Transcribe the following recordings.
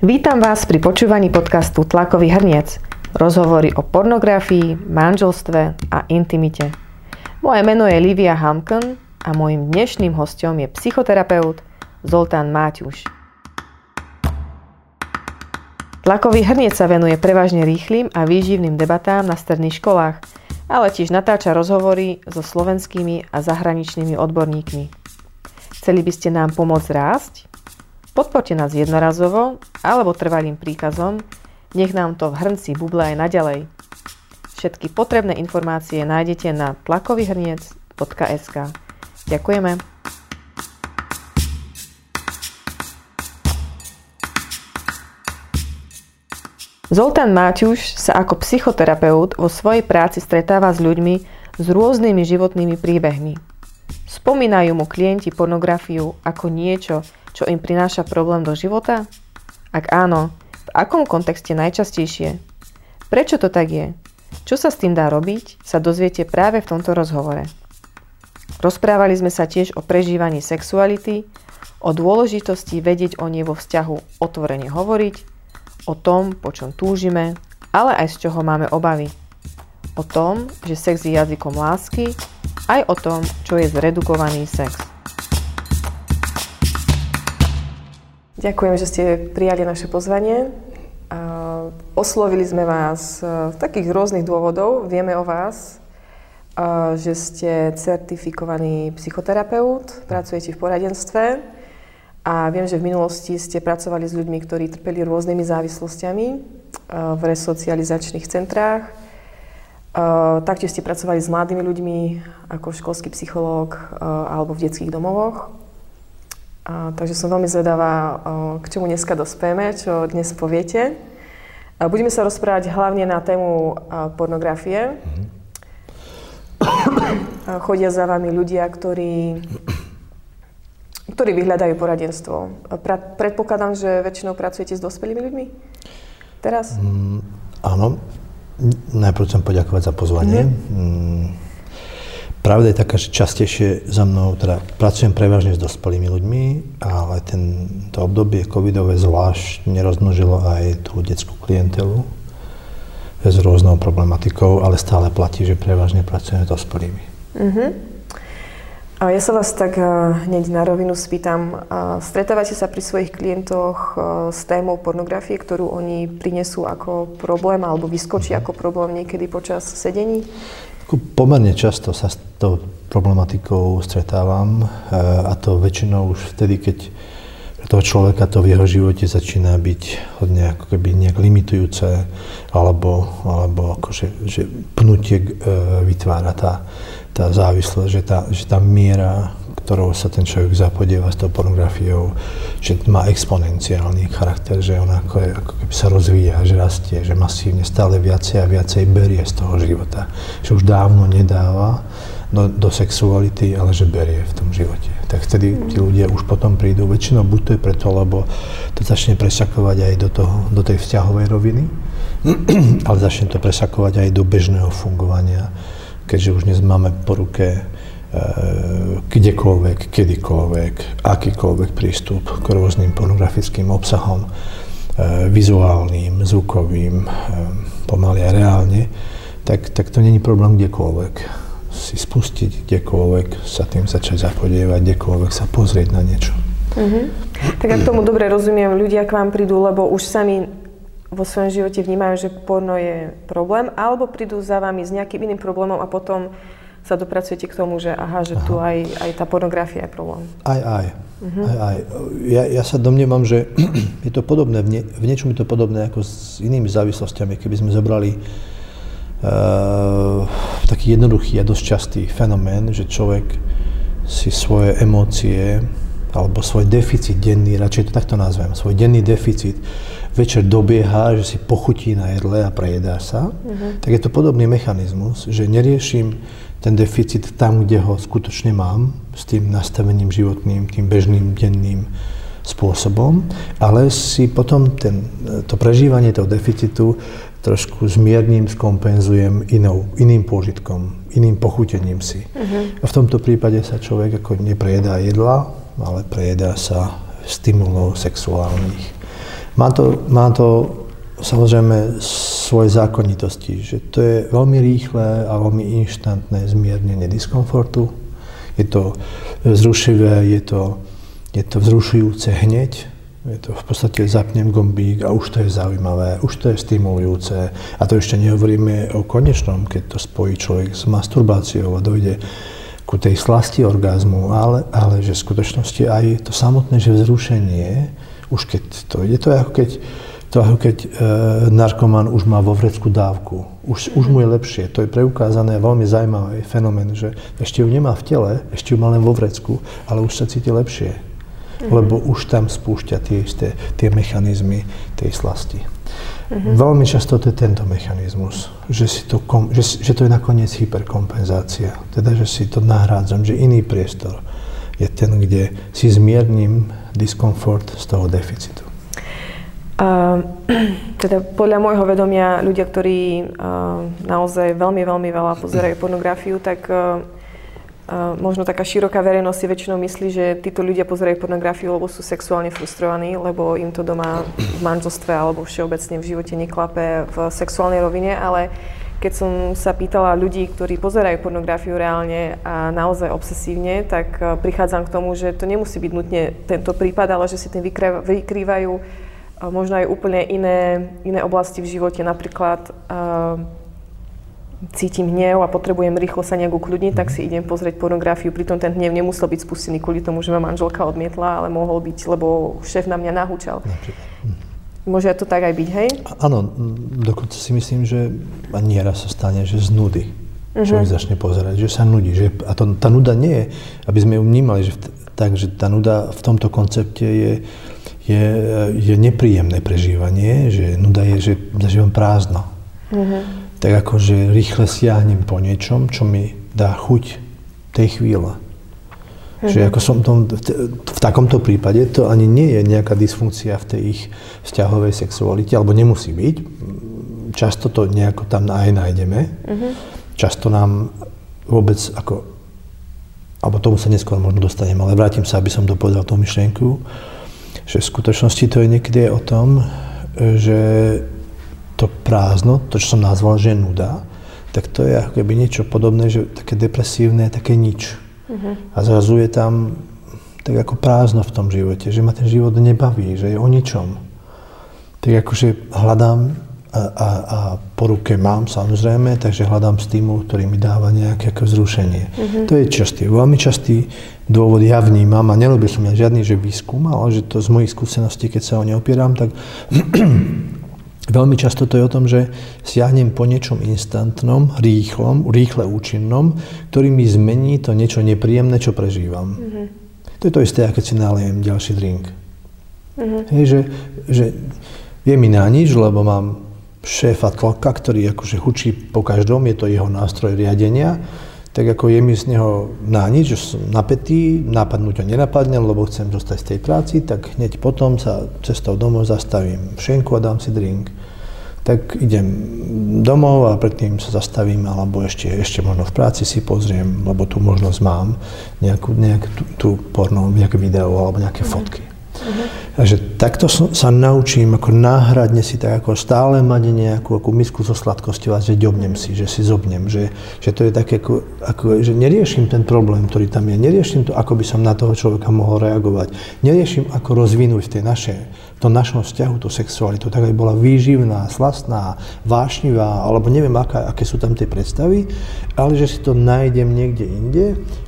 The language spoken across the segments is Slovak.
Vítam vás pri počúvaní podcastu Tlakový hrniec. Rozhovory o pornografii, manželstve a intimite. Moje meno je Livia Hamken a môjim dnešným hostom je psychoterapeut Zoltán Máťuš. Tlakový hrniec sa venuje prevažne rýchlým a výživným debatám na stredných školách, ale tiež natáča rozhovory so slovenskými a zahraničnými odborníkmi. Chceli by ste nám pomôcť rásť? Podporte nás jednorazovo alebo trvalým príkazom, nech nám to v hrnci buble aj naďalej. Všetky potrebné informácie nájdete na tlakovýhrniec.sk. Ďakujeme. Zoltán Máťuš sa ako psychoterapeut vo svojej práci stretáva s ľuďmi s rôznymi životnými príbehmi. Spomínajú mu klienti pornografiu ako niečo, čo im prináša problém do života? Ak áno, v akom kontexte najčastejšie? Prečo to tak je? Čo sa s tým dá robiť, sa dozviete práve v tomto rozhovore. Rozprávali sme sa tiež o prežívaní sexuality, o dôležitosti vedieť o nej vo vzťahu otvorene hovoriť, o tom, po čom túžime, ale aj z čoho máme obavy. O tom, že sex je jazykom lásky, aj o tom, čo je zredukovaný sex. Ďakujem, že ste prijali naše pozvanie. Oslovili sme vás z takých rôznych dôvodov. Vieme o vás, že ste certifikovaný psychoterapeut, pracujete v poradenstve a viem, že v minulosti ste pracovali s ľuďmi, ktorí trpeli rôznymi závislostiami v resocializačných centrách. Taktiež ste pracovali s mladými ľuďmi ako školský psychológ alebo v detských domovoch. A, takže som veľmi zvedavá, k čomu dneska dospieme, čo dnes poviete. A budeme sa rozprávať hlavne na tému pornografie. Mm-hmm. Chodia za vami ľudia, ktorí, ktorí vyhľadajú poradenstvo. Predpokladám, že väčšinou pracujete s dospelými ľuďmi? Teraz? Mm, áno. Najprv chcem poďakovať za pozvanie. Mm-hmm. Pravda je taká, že častejšie za mnou, teda pracujem prevažne s dospelými ľuďmi, ale to obdobie covidové zvlášť nerozmnožilo aj tú detskú klientelu s rôznou problematikou, ale stále platí, že prevažne pracujem s dospelými. Uh-huh. A ja sa vás tak uh, hneď na rovinu spýtam. Uh, stretávate sa pri svojich klientoch uh, s témou pornografie, ktorú oni prinesú ako problém alebo vyskočí ako problém niekedy počas sedení? Pomerne často sa s tou problematikou stretávam eh, a to väčšinou už vtedy, keď pre toho človeka to v jeho živote začína byť hodne ako keby nejak limitujúce alebo, alebo akože, že pnutie e, vytvára tá, tá závislosť, že tá, že tá miera ktorou sa ten človek zapodieva s tou pornografiou, že má exponenciálny charakter, že ona ako, je, ako keby sa rozvíja, že rastie, že masívne stále viacej a viacej berie z toho života. Že už dávno nedáva do, do sexuality, ale že berie v tom živote. Tak vtedy tí ľudia už potom prídu. Väčšinou buď to je preto, lebo to začne presakovať aj do, toho, do tej vzťahovej roviny, ale začne to presakovať aj do bežného fungovania, keďže už dnes máme po ruke kdekoľvek, kedykoľvek, akýkoľvek prístup k rôznym pornografickým obsahom, e, vizuálnym, zvukovým, e, pomaly a reálne, tak, tak to není problém kdekoľvek. Si spustiť kdekoľvek, sa tým začať zapodievať, kdekoľvek sa pozrieť na niečo. Mm-hmm. Tak ak tomu dobre rozumiem, ľudia k vám prídu, lebo už sami vo svojom živote vnímajú, že porno je problém, alebo prídu za vami s nejakým iným problémom a potom sa dopracujete k tomu, že aha, že aha. tu aj, aj tá pornografia je problém. Aj, aj. Uh-huh. aj, aj. Ja, ja sa domnievam, že je to podobné, v, nie, v niečom je to podobné ako s inými závislostiami. Keby sme zobrali uh, taký jednoduchý a dosť častý fenomén, že človek si svoje emócie alebo svoj deficit denný, radšej to takto nazvem, svoj denný deficit večer dobieha, že si pochutí na jedle a prejedá sa, uh-huh. tak je to podobný mechanizmus, že neriešim ten deficit tam, kde ho skutočne mám, s tým nastavením životným, tým bežným denným spôsobom, ale si potom ten, to prežívanie toho deficitu trošku zmierním, skompenzujem inou, iným pôžitkom, iným pochutením si. Uh-huh. A v tomto prípade sa človek ako neprejedá jedla, ale prejedá sa stimulov sexuálnych. Má to, má to samozrejme svoje zákonitosti, že to je veľmi rýchle a veľmi inštantné zmiernenie diskomfortu. Je to vzrušivé, je to, je to vzrušujúce hneď, je to v podstate zapnem gombík a už to je zaujímavé, už to je stimulujúce. A to ešte nehovoríme o konečnom, keď to spojí človek s masturbáciou a dojde ku tej slasti orgázmu, ale, ale že v skutočnosti aj to samotné, že vzrušenie, už keď to ide, to je ako keď, to ako keď e, narkoman už má vo vrecku dávku. Už, už mu je lepšie. To je preukázané veľmi zaujímavý fenomén, že ešte ju nemá v tele, ešte ju má len vo vrecku, ale už sa cíti lepšie mm-hmm. lebo už tam spúšťa tie isté tie mechanizmy tej slasti. Mm-hmm. Veľmi často to je tento mechanizmus, že, si to kom, že, že to je nakoniec hyperkompenzácia. Teda, že si to nahrádzam, že iný priestor je ten, kde si zmierním diskomfort z toho deficitu. Teda podľa môjho vedomia ľudia, ktorí naozaj veľmi, veľmi veľa pozerajú pornografiu, tak možno taká široká verejnosť si väčšinou myslí, že títo ľudia pozerajú pornografiu, lebo sú sexuálne frustrovaní, lebo im to doma v manželstve alebo všeobecne v živote neklape v sexuálnej rovine, ale keď som sa pýtala ľudí, ktorí pozerajú pornografiu reálne a naozaj obsesívne, tak prichádzam k tomu, že to nemusí byť nutne tento prípad, ale že si tým vykrývajú možno aj úplne iné, iné oblasti v živote, napríklad uh, cítim hnev a potrebujem rýchlo sa nejak ukľudniť, tak si idem pozrieť pornografiu. Pritom ten hnev nemusel byť spustený kvôli tomu, že ma manželka odmietla, ale mohol byť, lebo šéf na mňa nahúčal. Môže to tak aj byť, hej? Áno, dokonca si myslím, že nieraz sa stane, že z nudy uh-huh. človek začne pozerať, že sa nudí. Že, a to, tá nuda nie je, aby sme ju vnímali, že tak, že tá nuda v tomto koncepte je, je, je nepríjemné prežívanie, že nuda je, že zažívam prázdno. Uh-huh tak akože rýchle siahnem po niečom, čo mi dá chuť tej chvíle. Mm-hmm. Že ako som tom, v, v takomto prípade to ani nie je nejaká dysfunkcia v tej ich vzťahovej sexualite, alebo nemusí byť. Často to nejako tam aj nájdeme. Mm-hmm. Často nám vôbec ako, alebo tomu sa neskôr možno dostanem, ale vrátim sa, aby som dopovedal tú myšlienku, že v skutočnosti to je niekedy o tom, že to prázdno, to, čo som nazval, že nuda, tak to je ako keby niečo podobné, že také depresívne, také nič. Uh-huh. A zrazu je tam tak ako prázdno v tom živote, že ma ten život nebaví, že je o ničom. Tak akože hľadám a, a, a po ruke mám samozrejme, takže hľadám stimul, ktorý mi dáva nejaké ako vzrušenie. Uh-huh. To je častý, veľmi častý dôvod ja vnímam a nerobil som ja žiadny že výskum, ale že to z mojich skúseností, keď sa o ne opieram, tak Veľmi často to je o tom, že siahnem po niečom instantnom, rýchlom, rýchle účinnom, ktorý mi zmení to niečo nepríjemné, čo prežívam. Mm-hmm. To je to isté, keď si naliem ďalší drink. Mm-hmm. Hej, že, že je mi na nič, lebo mám šéfa tlaka, ktorý akože hučí po každom, je to jeho nástroj riadenia tak ako je mi z neho na nič, že som napätý, napadnúť ho nenapadne, lebo chcem zostať z tej práci, tak hneď potom sa cestou domov zastavím šenku a dám si drink. Tak idem domov a predtým sa zastavím, alebo ešte, ešte možno v práci si pozriem, lebo tú možnosť mám, nejakú, nejakú tú, tú porno, nejaké video alebo nejaké mm. fotky. Uh-huh. Takže takto sa naučím ako náhradne si tak ako stále mať nejakú ako misku so sladkosťou a že ďobnem si, že si zobnem, že, že to je také ako, ako, že neriešim ten problém, ktorý tam je, neriešim to, ako by som na toho človeka mohol reagovať, neriešim, ako rozvinúť tie naše to našom vzťahu, tú sexualitu, tak aby bola výživná, slastná, vášnivá, alebo neviem, aká, aké sú tam tie predstavy, ale že si to nájdem niekde inde,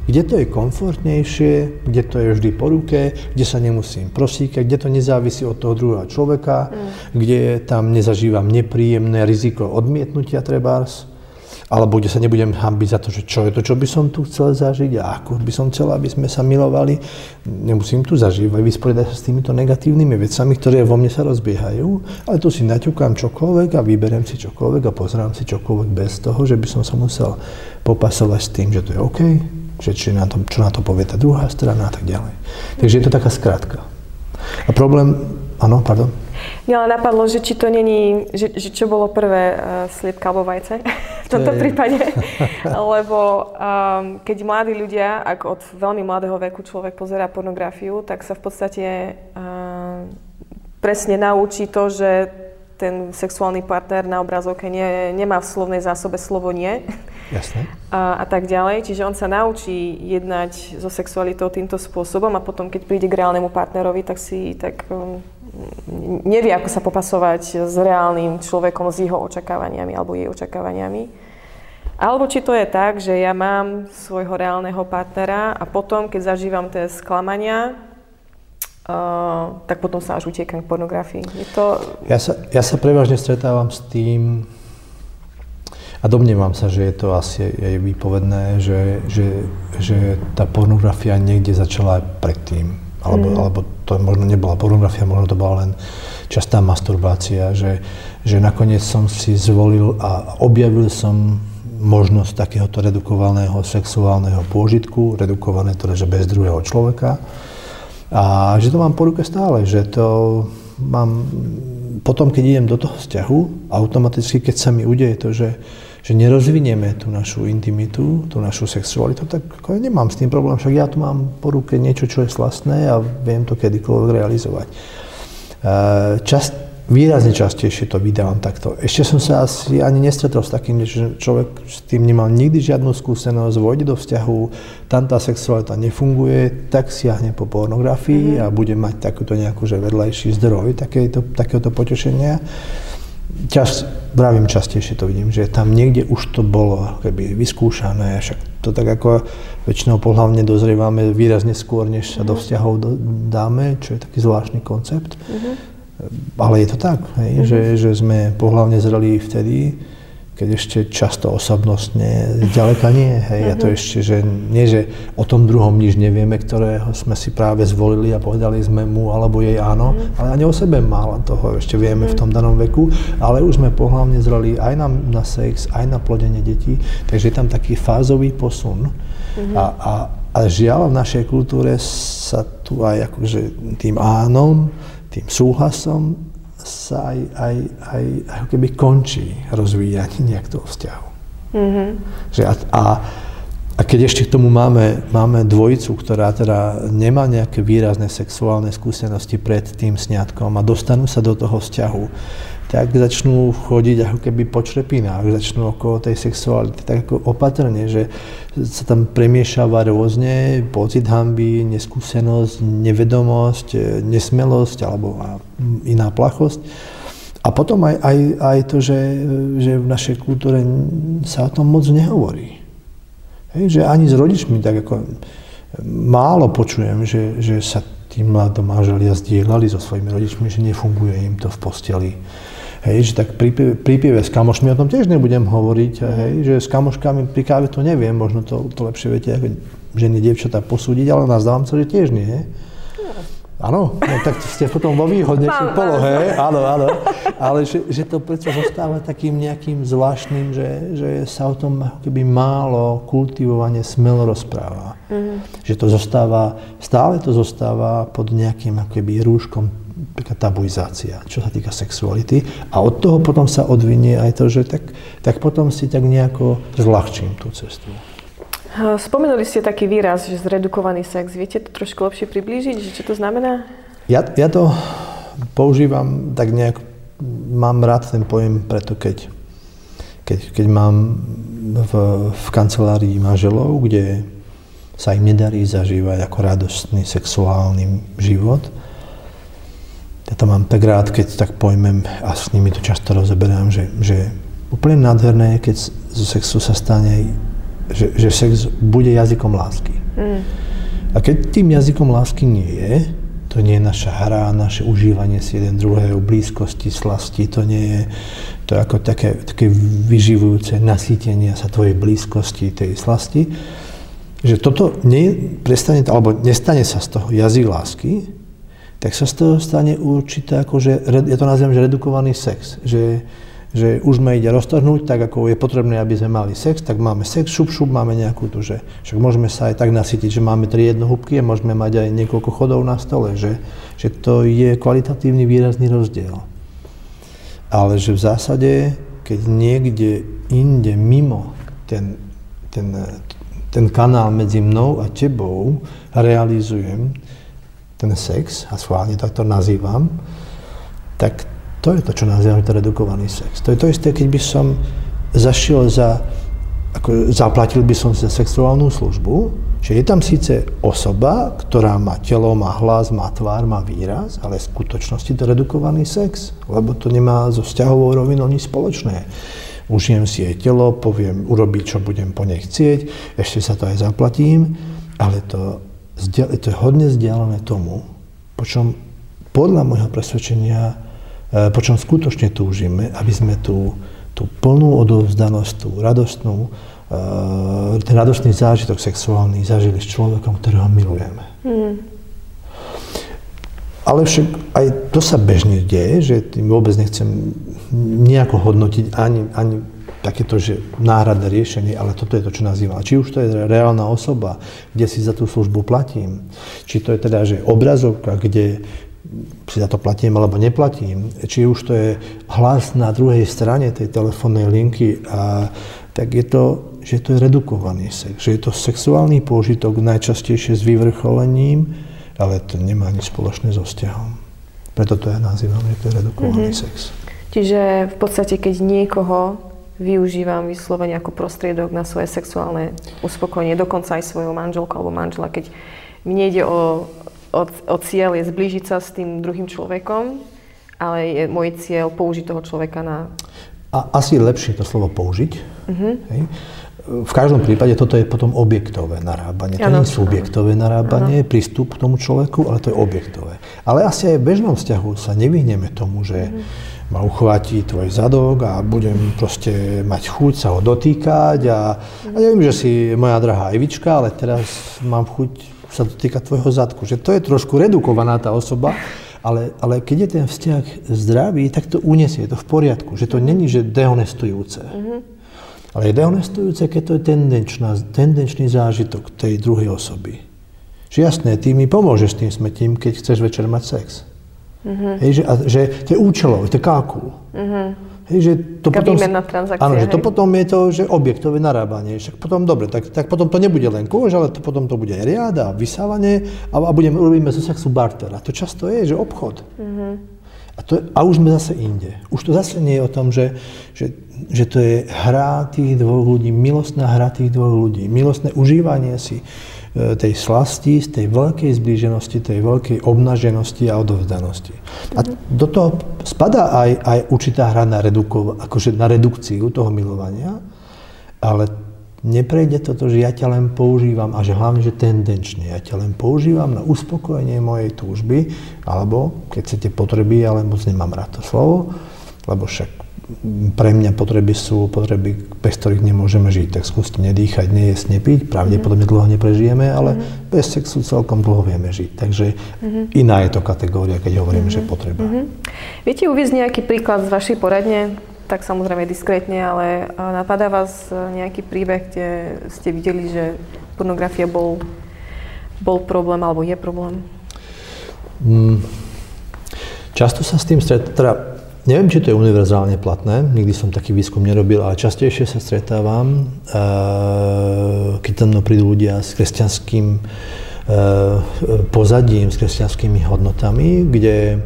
kde to je komfortnejšie, kde to je vždy po ruke, kde sa nemusím prosíkať, kde to nezávisí od toho druhého človeka, mm. kde tam nezažívam nepríjemné riziko odmietnutia trebárs, alebo kde sa nebudem hambiť za to, že čo je to, čo by som tu chcel zažiť a ako by som chcel, aby sme sa milovali. Nemusím tu zažívať, vysporiadať sa s týmito negatívnymi vecami, ktoré vo mne sa rozbiehajú, ale tu si naťukám čokoľvek a vyberiem si čokoľvek a pozerám si čokoľvek bez toho, že by som sa musel popasovať s tým, že to je OK, že či na to, čo na to povie tá druhá strana a tak ďalej. Takže je to taká skratka. A problém, áno, pardon. Mňa len napadlo, že či to není, že, že čo bolo prvé, uh, sliepka alebo vajce v tomto prípade. Lebo um, keď mladí ľudia, ak od veľmi mladého veku človek pozerá pornografiu, tak sa v podstate uh, presne naučí to, že ten sexuálny partner na obrazovke nie, nemá v slovnej zásobe slovo nie. Jasne. A, a tak ďalej. Čiže on sa naučí jednať so sexualitou týmto spôsobom a potom, keď príde k reálnemu partnerovi, tak si tak um, nevie, ako sa popasovať s reálnym človekom, s jeho očakávaniami alebo jej očakávaniami. Alebo či to je tak, že ja mám svojho reálneho partnera a potom, keď zažívam tie sklamania, Uh, tak potom sa až utiekam k pornografii. Je to... ja, sa, ja sa prevažne stretávam s tým, a domnievam sa, že je to asi aj výpovedné, že, že, že tá pornografia niekde začala aj predtým. Alebo, mm. alebo to možno nebola pornografia, možno to bola len častá masturbácia, že, že nakoniec som si zvolil a objavil som možnosť takéhoto redukovaného sexuálneho pôžitku, redukované teda, že bez druhého človeka a že to mám po ruke stále, že to mám, potom keď idem do toho vzťahu, automaticky keď sa mi udeje to, že, že nerozvinieme tú našu intimitu, tú našu sexualitu, tak ako ja nemám s tým problém, však ja tu mám po ruke niečo, čo je slastné a viem to kedykoľvek realizovať. Čas, Výrazne častejšie to vydávam takto. Ešte som sa asi ani nestretol s takým, že človek s tým nemal nikdy žiadnu skúsenosť, vojde do vzťahu, tam tá sexualita nefunguje, tak siahne po pornografii mm-hmm. a bude mať takúto nejakú že vedľajší zdroj takéto, takéhoto potešenia. Čas, vravím častejšie to vidím, že tam niekde už to bolo keby vyskúšané, však to tak ako väčšinou pohľavne dozrievame výrazne skôr, než sa do mhm. vzťahov dáme, čo je taký zvláštny koncept. Mm-hmm ale je to tak, hej, mm-hmm. že, že sme pohľavne zreli vtedy, keď ešte často osobnostne ďaleka nie. Hej, mm-hmm. a to mhm. ešte, že nie, že o tom druhom nič nevieme, ktorého sme si práve zvolili a povedali sme mu alebo jej áno, mm-hmm. ale ani o sebe málo toho ešte vieme mm-hmm. v tom mhm. danom veku, ale už sme pohľavne zreli aj na, na sex, aj na plodenie detí, takže je tam taký fázový posun. Mm-hmm. A, a, a žiaľ v našej kultúre sa tu aj akože tým ánom tým súhlasom sa aj, aj, aj aj keby končí rozvíjanie nejak toho vzťahu. Mm-hmm. Že a, a, a keď ešte k tomu máme, máme dvojicu, ktorá teda nemá nejaké výrazné sexuálne skúsenosti pred tým sňatkom a dostanú sa do toho vzťahu, tak začnú chodiť ako keby po črepinách, začnú okolo tej sexuality, tak ako opatrne, že sa tam premiešava rôzne pocit hamby, neskúsenosť, nevedomosť, nesmelosť alebo iná plachosť. A potom aj, aj, aj to, že, že v našej kultúre sa o tom moc nehovorí. Hej, že ani s rodičmi tak ako málo počujem, že, že sa tí mladí manželia zdieľali so svojimi rodičmi, že nefunguje im to v posteli Hej, že tak pri, pri pive s kamošmi o tom tiež nebudem hovoriť, hej, že s kamoškami pri káve to neviem, možno to, to lepšie viete ako ženy, dievčatá posúdiť, ale nazdávam sa, že tiež nie. Áno, no, tak ste potom vo výhodnejšej polohe, áno, áno. Ale že, že to predsa zostáva takým nejakým zvláštnym, že, že sa o tom keby málo kultivovane smelo rozpráva. Mm-hmm. Že to zostáva, stále to zostáva pod nejakým akoby rúškom tabuizácia, čo sa týka sexuality. A od toho potom sa odvinie aj to, že tak, tak potom si tak nejako zľahčím tú cestu. Spomenuli ste taký výraz, že zredukovaný sex. Viete to trošku lepšie priblížiť, že čo to znamená? Ja, ja to používam tak nejak, mám rád ten pojem, preto keď, keď, keď mám v, v kancelárii manželov, kde sa im nedarí zažívať ako radostný sexuálny život, ja to mám tak rád, keď tak pojmem a s nimi to často rozeberám, že, že úplne nádherné je, keď zo sexu sa stane, že, že sex bude jazykom lásky. Mm. A keď tým jazykom lásky nie je, to nie je naša hra, naše užívanie si jeden druhého, blízkosti, slasti, to nie je to ako také, také vyživujúce nasýtenie sa tvojej blízkosti, tej slasti, že toto nie, prestane, alebo nestane sa z toho jazyk lásky, tak sa z toho stane určité, akože, ja to nazývam, že redukovaný sex. Že, že už ma ide roztrhnúť, tak ako je potrebné, aby sme mali sex, tak máme sex, šup, šup, máme nejakú tu, že však môžeme sa aj tak nasytiť, že máme tri jednohúbky a môžeme mať aj niekoľko chodov na stole, že, že to je kvalitatívny výrazný rozdiel. Ale že v zásade, keď niekde inde mimo ten, ten, ten kanál medzi mnou a tebou realizujem ten sex, a schválne takto nazývam, tak to je to, čo nazývame to redukovaný sex. To je to isté, keď by som zašiel za, ako zaplatil by som za sexuálnu službu, že je tam síce osoba, ktorá má telo, má hlas, má tvár, má výraz, ale v skutočnosti to redukovaný sex, lebo to nemá so vzťahovou rovinou nič spoločné. Užijem si jej telo, poviem, urobiť, čo budem po nej chcieť, ešte sa to aj zaplatím, ale to, to je hodne vzdialené tomu, po čom podľa môjho presvedčenia, po čom skutočne túžime, aby sme tú, tú plnú odovzdanosť, tú radostnú, e, ten radostný zážitok sexuálny zažili s človekom, ktorého milujeme. Mm. Ale však aj to sa bežne deje, že tým vôbec nechcem nejako hodnotiť ani, ani takéto, že náhradné riešenie, ale toto je to, čo nazývam. Či už to je reálna osoba, kde si za tú službu platím, či to je teda, že obrazovka, kde si za to platím alebo neplatím, či už to je hlas na druhej strane tej telefónnej linky, a, tak je to, že to je redukovaný sex, že je to sexuálny pôžitok najčastejšie s vyvrcholením, ale to nemá nič spoločné so vzťahom. Preto to ja nazývam, že to je redukovaný mm-hmm. sex. Čiže v podstate, keď niekoho využívam vyslovene ako prostriedok na svoje sexuálne uspokojenie, dokonca aj svojho manželku alebo manžela, keď mi nejde o o, o cieľ je zblížiť sa s tým druhým človekom, ale je môj cieľ použiť toho človeka na... A asi je lepšie to slovo použiť. Uh-huh. Hej. V každom prípade toto je potom objektové narábanie. To nie je subjektové narábanie, ano. prístup k tomu človeku, ale to je objektové. Ale asi aj v bežnom vzťahu sa nevyhneme tomu, že uh-huh. ma uchváti tvoj zadok a budem proste mať chuť sa ho dotýkať a, a ja viem, že si moja drahá Evička, ale teraz mám chuť sa to týka tvojho zadku. Že to je trošku redukovaná tá osoba, ale, ale keď je ten vzťah zdravý, tak to uniesie, je to v poriadku. Že to není, že dehonestujúce. Mm-hmm. Ale je dehonestujúce, keď to je tendenčná, tendenčný zážitok tej druhej osoby. Že jasné, ty mi pomôžeš tým smetím, keď chceš večer mať sex. Mm-hmm. Hej, že, a, že to je účelové, to je kalkul. Mm-hmm. Hej, že to Taká potom, transakcia. Áno, že to potom je to, že objektové narábanie. Však potom dobre, tak, tak potom to nebude len kôž, ale to potom to bude aj riad a vysávanie a, a budeme, urobíme zo sexu barter. A to často je, že obchod. Mm-hmm. A, to, a už sme zase inde. Už to zase nie je o tom, že, že, že to je hra tých dvoch ľudí, milostná hra tých dvoch ľudí, milostné užívanie si tej slasti, z tej veľkej zblíženosti, tej veľkej obnaženosti a odovzdanosti. A do toho spadá aj, aj určitá hra na, redukov, akože na redukciu toho milovania, ale neprejde toto, že ja ťa len používam a že hlavne, že tendenčne. Ja ťa len používam na uspokojenie mojej túžby, alebo keď chcete potreby, ale moc nemám rád to slovo, lebo však pre mňa potreby sú potreby, bez ktorých nemôžeme žiť. Tak skúste nedýchať, nejesť, nepiť. Pravdepodobne dlho neprežijeme, ale mm-hmm. bez sexu celkom dlho vieme žiť. Takže mm-hmm. iná je to kategória, keď hovoríme, mm-hmm. že potreba. Mm-hmm. Viete uvieť nejaký príklad z vašej poradne? Tak samozrejme diskrétne, ale napadá vás nejaký príbeh, kde ste videli, že pornografia bol, bol problém alebo je problém? Mm. Často sa s tým stret, teda Neviem, či to je univerzálne platné, nikdy som taký výskum nerobil, ale častejšie sa stretávam, eh, keď tam prídu ľudia s kresťanským eh, pozadím, s kresťanskými hodnotami, kde,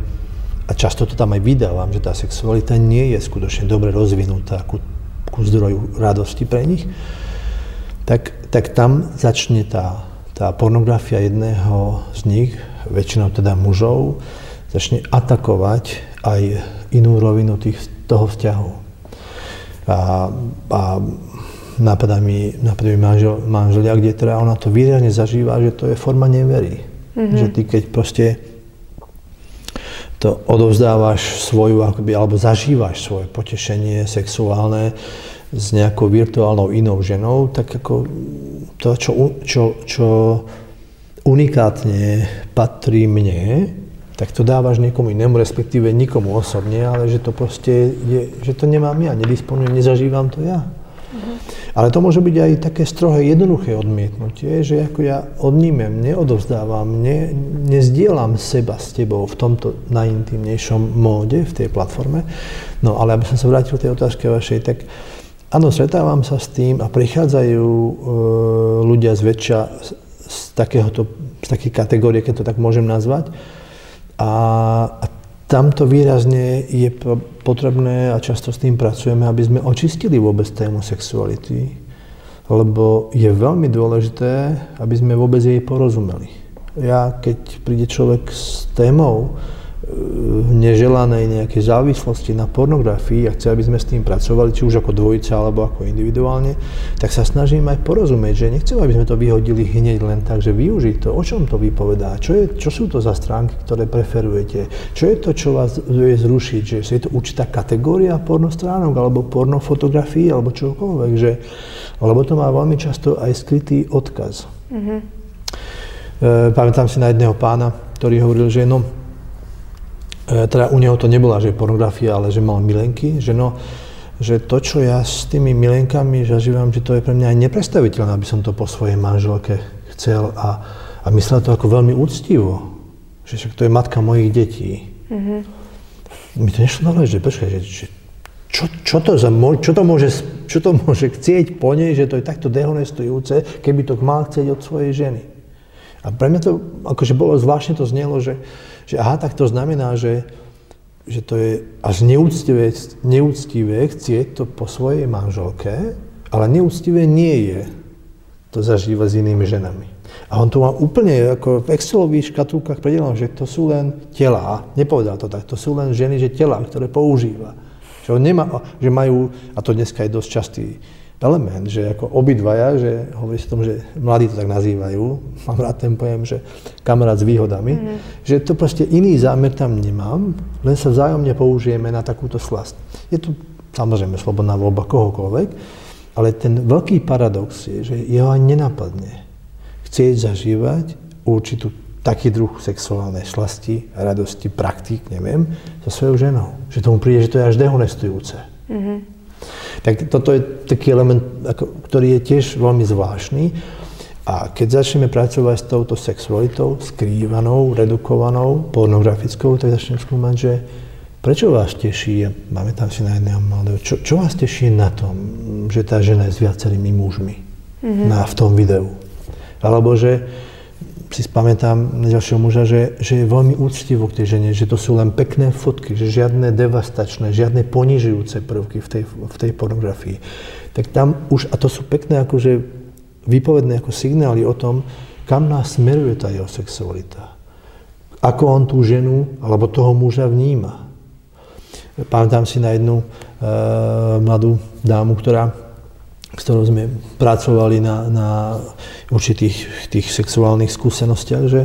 a často to tam aj vydávam, že tá sexualita nie je skutočne dobre rozvinutá ku, ku zdroju radosti pre nich, tak, tak tam začne tá, tá pornografia jedného z nich, väčšinou teda mužov, začne atakovať aj inú rovinu tých, toho vzťahu. A, a napadá mi, napadá mi manžel, manželia, kde teda ona to výrazne zažíva, že to je forma nevery. Mm-hmm. Že ty keď proste to odovzdávaš svoju, akoby, alebo zažívaš svoje potešenie sexuálne s nejakou virtuálnou inou ženou, tak ako to, čo, čo, čo unikátne patrí mne, tak to dávaš niekomu inému, respektíve nikomu osobne, ale že to proste je, že to nemám ja, nedisponujem, nezažívam to ja. Uh-huh. Ale to môže byť aj také strohé, jednoduché odmietnutie, že ako ja odnímem, neodovzdávam, ne, nezdielam seba s tebou v tomto najintimnejšom móde, v tej platforme. No ale aby som sa vrátil k tej otázke vašej, tak áno, stretávam sa s tým a prichádzajú e, ľudia zväčša z, z takéhoto, z takej kategórie, keď to tak môžem nazvať, a, tamto výrazne je potrebné a často s tým pracujeme, aby sme očistili vôbec tému sexuality, lebo je veľmi dôležité, aby sme vôbec jej porozumeli. Ja, keď príde človek s témou, neželanej nejakej závislosti na pornografii a chce, aby sme s tým pracovali, či už ako dvojica alebo ako individuálne, tak sa snažím aj porozumieť, že nechcem, aby sme to vyhodili hneď len tak, že využiť to, o čom to vypovedá, čo, je, čo sú to za stránky, ktoré preferujete, čo je to, čo vás vie zrušiť, že je to určitá kategória pornostránok alebo pornofotografií alebo čokoľvek, že, lebo to má veľmi často aj skrytý odkaz. Mm-hmm. E, pamätám si na jedného pána, ktorý hovoril, že no, teda u neho to nebola, že pornografia, ale že mal milenky, že no, že to, čo ja s tými milenkami zažívam, že to je pre mňa aj neprestaviteľné, aby som to po svojej manželke chcel a, a myslel to ako veľmi úctivo, že však to je matka mojich detí. Mm-hmm. Mi to nešlo na že počkaj, že, že čo, čo, to za, čo, to môže, čo to môže chcieť po nej, že to je takto dehonestujúce, keby to mal chcieť od svojej ženy. A pre mňa to akože bolo zvláštne to znelo, že, že aha, tak to znamená, že, že to je až neúctivé, neúctivé chcieť to po svojej manželke, ale neúctivé nie je to zažívať s inými ženami. A on to má úplne ako v Excelových škatulkách predelené, že to sú len telá. Nepovedal to tak, to sú len ženy, že telá, ktoré používa. Že, on nemá, že majú, a to dneska je dosť častý element, že ako obidvaja, že hovorí sa tomu, že mladí to tak nazývajú, mám rád ten pojem, že kamarát s výhodami, mm. že to proste iný zámer tam nemám, len sa vzájomne použijeme na takúto slast. Je to samozrejme slobodná voľba kohokoľvek, ale ten veľký paradox je, že jeho ani nenapadne chcieť zažívať určitú taký druh sexuálnej slasti, radosti, praktík, neviem, so svojou ženou. Že tomu príde, že to je až dehonestujúce. Mm-hmm. Tak toto je taký element, ktorý je tiež veľmi zvláštny. A keď začneme pracovať s touto sexualitou, skrývanou, redukovanou, pornografickou, tak začneme skúmať, že prečo vás teší, máme tam si na jedného mladého, čo, čo vás teší na tom, že tá žena je s viacerými mužmi mm-hmm. na, v tom videu? Alebo že si spamätám na ďalšieho muža, že, že je veľmi úctivo k tej žene, že to sú len pekné fotky, že žiadne devastačné, žiadne ponižujúce prvky v tej, v tej pornografii. Tak tam už, a to sú pekné akože výpovedné ako signály o tom, kam nás smeruje tá jeho sexualita. Ako on tú ženu alebo toho muža vníma. Pamätám si na jednu e, mladú dámu, ktorá ktorou sme pracovali na, na určitých tých sexuálnych skúsenostiach, že,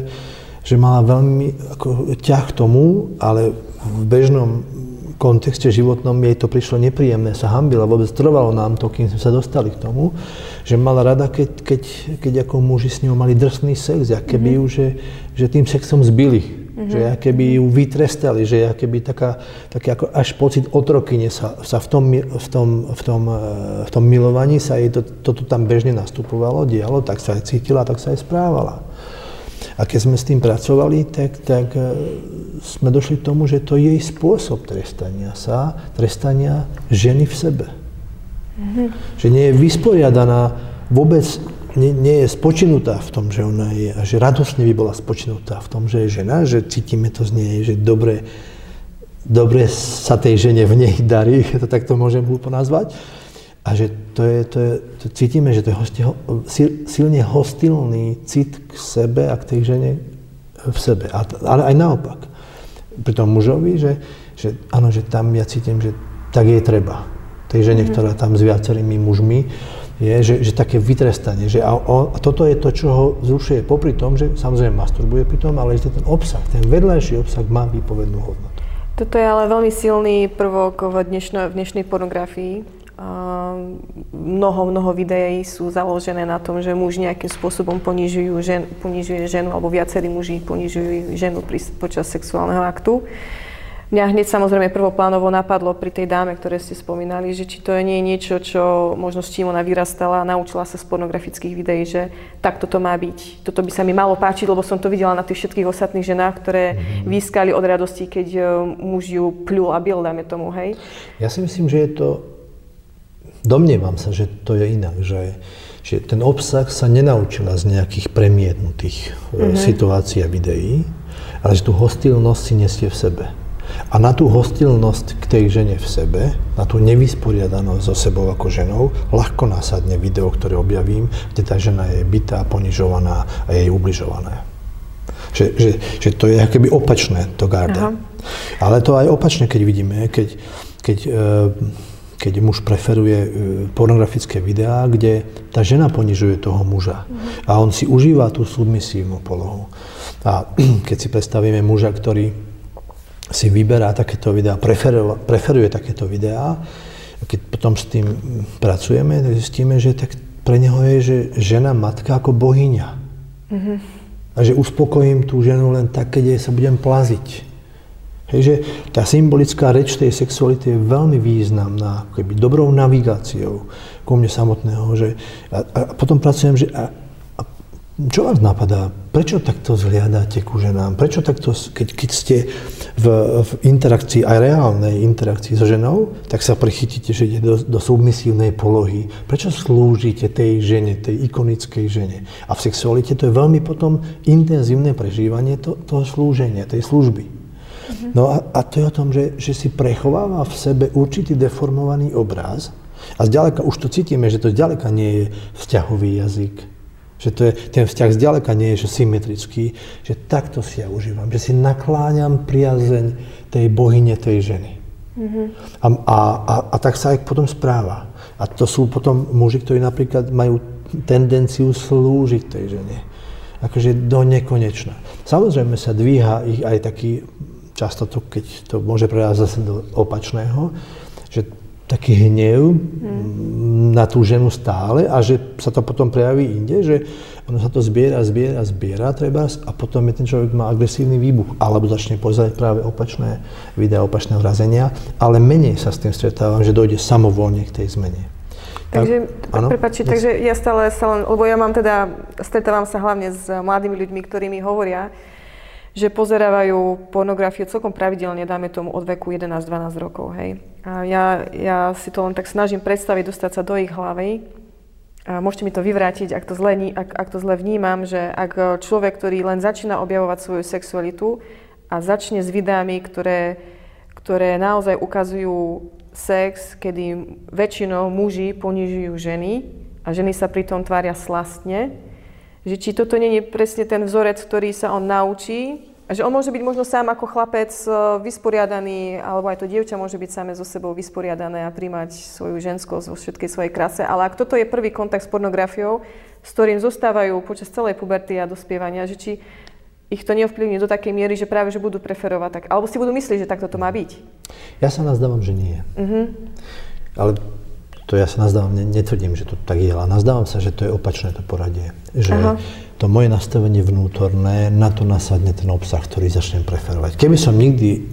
že mala veľmi ako, ťah k tomu, ale v bežnom kontexte životnom jej to prišlo nepríjemné, sa hambila, vôbec trvalo nám to, kým sme sa dostali k tomu, že mala rada, keď, keď, keď ako muži s ňou mali drsný sex, aké by ju, že, že tým sexom zbili. Mm-hmm. Že keby ju vytrestali, že keby taká, taký ako až pocit otrokyne sa, sa v, tom, v, tom, v, tom, eh, v tom milovaní sa jej to, toto tam bežne nastupovalo, dialo, tak sa aj cítila, tak sa aj správala. A keď sme s tým pracovali, tak, tak eh, sme došli k tomu, že to je jej spôsob trestania sa, trestania ženy v sebe. Mm-hmm. Že nie je vysporiadaná vôbec nie, nie je spočinutá v tom, že ona je, a že radosne by bola spočinutá v tom, že je žena, že cítime to z nej, že dobre, dobre sa tej žene v nej darí, to takto môžem hlúpo nazvať. A že to je, to je, to cítime, že to je hosti, silne hostilný cit k sebe a k tej žene v sebe. A, ale aj naopak. Pri tom mužovi, že, že áno, že tam ja cítim, že tak je treba. Tej žene, mm-hmm. ktorá tam s viacerými mužmi, je, že, že také vytrestanie. Že a, a toto je to, čo ho zrušuje popri tom, že samozrejme masturbuje pri tom, ale že ten obsah, ten vedľajší obsah má výpovednú hodnotu. Toto je ale veľmi silný prvok v, dnešno, v dnešnej pornografii. Uh, mnoho, mnoho videí sú založené na tom, že muž nejakým spôsobom ponižujú žen, ponižuje ženu, alebo viacerí muži ponižujú ženu pri, počas sexuálneho aktu. Mňa hneď samozrejme prvoplánovo napadlo pri tej dáme, ktoré ste spomínali, že či to nie je niečo, čo možno s čím ona vyrastala a naučila sa z pornografických videí, že takto to má byť. Toto by sa mi malo páčiť, lebo som to videla na tých všetkých ostatných ženách, ktoré mm-hmm. vyskali od radosti, keď e, muž ju pľul a bil, dáme tomu, hej? Ja si myslím, že je to... Domnievam sa, že to je inak, že, že ten obsah sa nenaučila z nejakých premietnutých mm-hmm. situácií a videí, ale že tú hostilnosť si nesie v sebe A na tú hostilnosť k tej žene v sebe, na tú nevysporiadanosť so sebou ako ženou, ľahko nasadne video, ktoré objavím, kde tá žena je bytá, ponižovaná a je jej ubližované. Že, že, že to je akoby opačné, to garda. Aha. Ale to aj opačne, keď vidíme, keď, keď, eh, keď muž preferuje eh, pornografické videá, kde tá žena ponižuje toho muža mhm. a on si užíva tú submisívnu polohu. A keď si predstavíme muža, ktorý si vyberá takéto videá, preferuje, preferuje takéto videá. Keď potom s tým pracujeme, tak zistíme, že tak pre neho je, že žena matka ako bohyňa. Mm-hmm. A že uspokojím tú ženu len tak, keď jej sa budem plaziť. Hej, že tá symbolická reč tej sexuality je veľmi významná, keby dobrou navigáciou ku mne samotného. Že, a, a potom pracujem, že a, čo vás napadá? Prečo takto zhliadáte ku ženám? Prečo takto, keď, keď ste v, v interakcii, aj reálnej interakcii so ženou, tak sa prichytíte, že ide do, do submisívnej polohy. Prečo slúžite tej žene, tej ikonickej žene? A v sexualite to je veľmi potom intenzívne prežívanie to, toho slúženia, tej služby. Mhm. No a, a to je o tom, že, že si prechováva v sebe určitý deformovaný obraz a zďaleka už to cítime, že to zďaleka nie je vzťahový jazyk, že to je, ten vzťah zďaleka nie je že symetrický, že takto si ja užívam, že si nakláňam priazeň tej bohyne, tej ženy. Mm-hmm. A, a, a, a tak sa aj potom správa. A to sú potom muži, ktorí napríklad majú tendenciu slúžiť tej žene. Akože do nekonečna. Samozrejme sa dvíha ich aj taký, často to, keď to môže prejsť zase do opačného, že taký hnev hmm. na tú ženu stále a že sa to potom prejaví inde, že ono sa to zbiera, zbiera, zbiera treba a potom je ten človek má agresívny výbuch alebo začne pozerať práve opačné videá, opačné vrazenia, ale menej sa s tým stretávam, že dojde samovolne k tej zmene. Takže, prepáči, takže ja stále sa len, lebo ja mám teda, stretávam sa hlavne s mladými ľuďmi, ktorí mi hovoria, že pozerávajú pornografiu celkom pravidelne, dáme tomu od veku 11-12 rokov, hej. A ja, ja si to len tak snažím predstaviť, dostať sa do ich hlavy. A môžete mi to vyvrátiť, ak to, zle, ak, ak to zle vnímam, že ak človek, ktorý len začína objavovať svoju sexualitu a začne s videami, ktoré, ktoré naozaj ukazujú sex, kedy väčšinou muži ponižujú ženy a ženy sa pritom tvária slastne, že či toto nie je presne ten vzorec, ktorý sa on naučí, a že on môže byť možno sám ako chlapec e, vysporiadaný, alebo aj to dievča môže byť same so sebou vysporiadané a príjmať svoju ženskosť vo všetkej svojej krase. Ale ak toto je prvý kontakt s pornografiou, s ktorým zostávajú počas celej puberty a dospievania, že či ich to neovplyvní do takej miery, že práve že budú preferovať tak, alebo si budú myslieť, že takto to má byť. Ja sa nazdávam, že nie. Uh-huh. Ale to ja sa nazdávam, netvrdím, že to tak je, ale nazdávam sa, že to je opačné to poradie. Že Aha. to moje nastavenie vnútorné, na to nasadne ten obsah, ktorý začnem preferovať. Keby som nikdy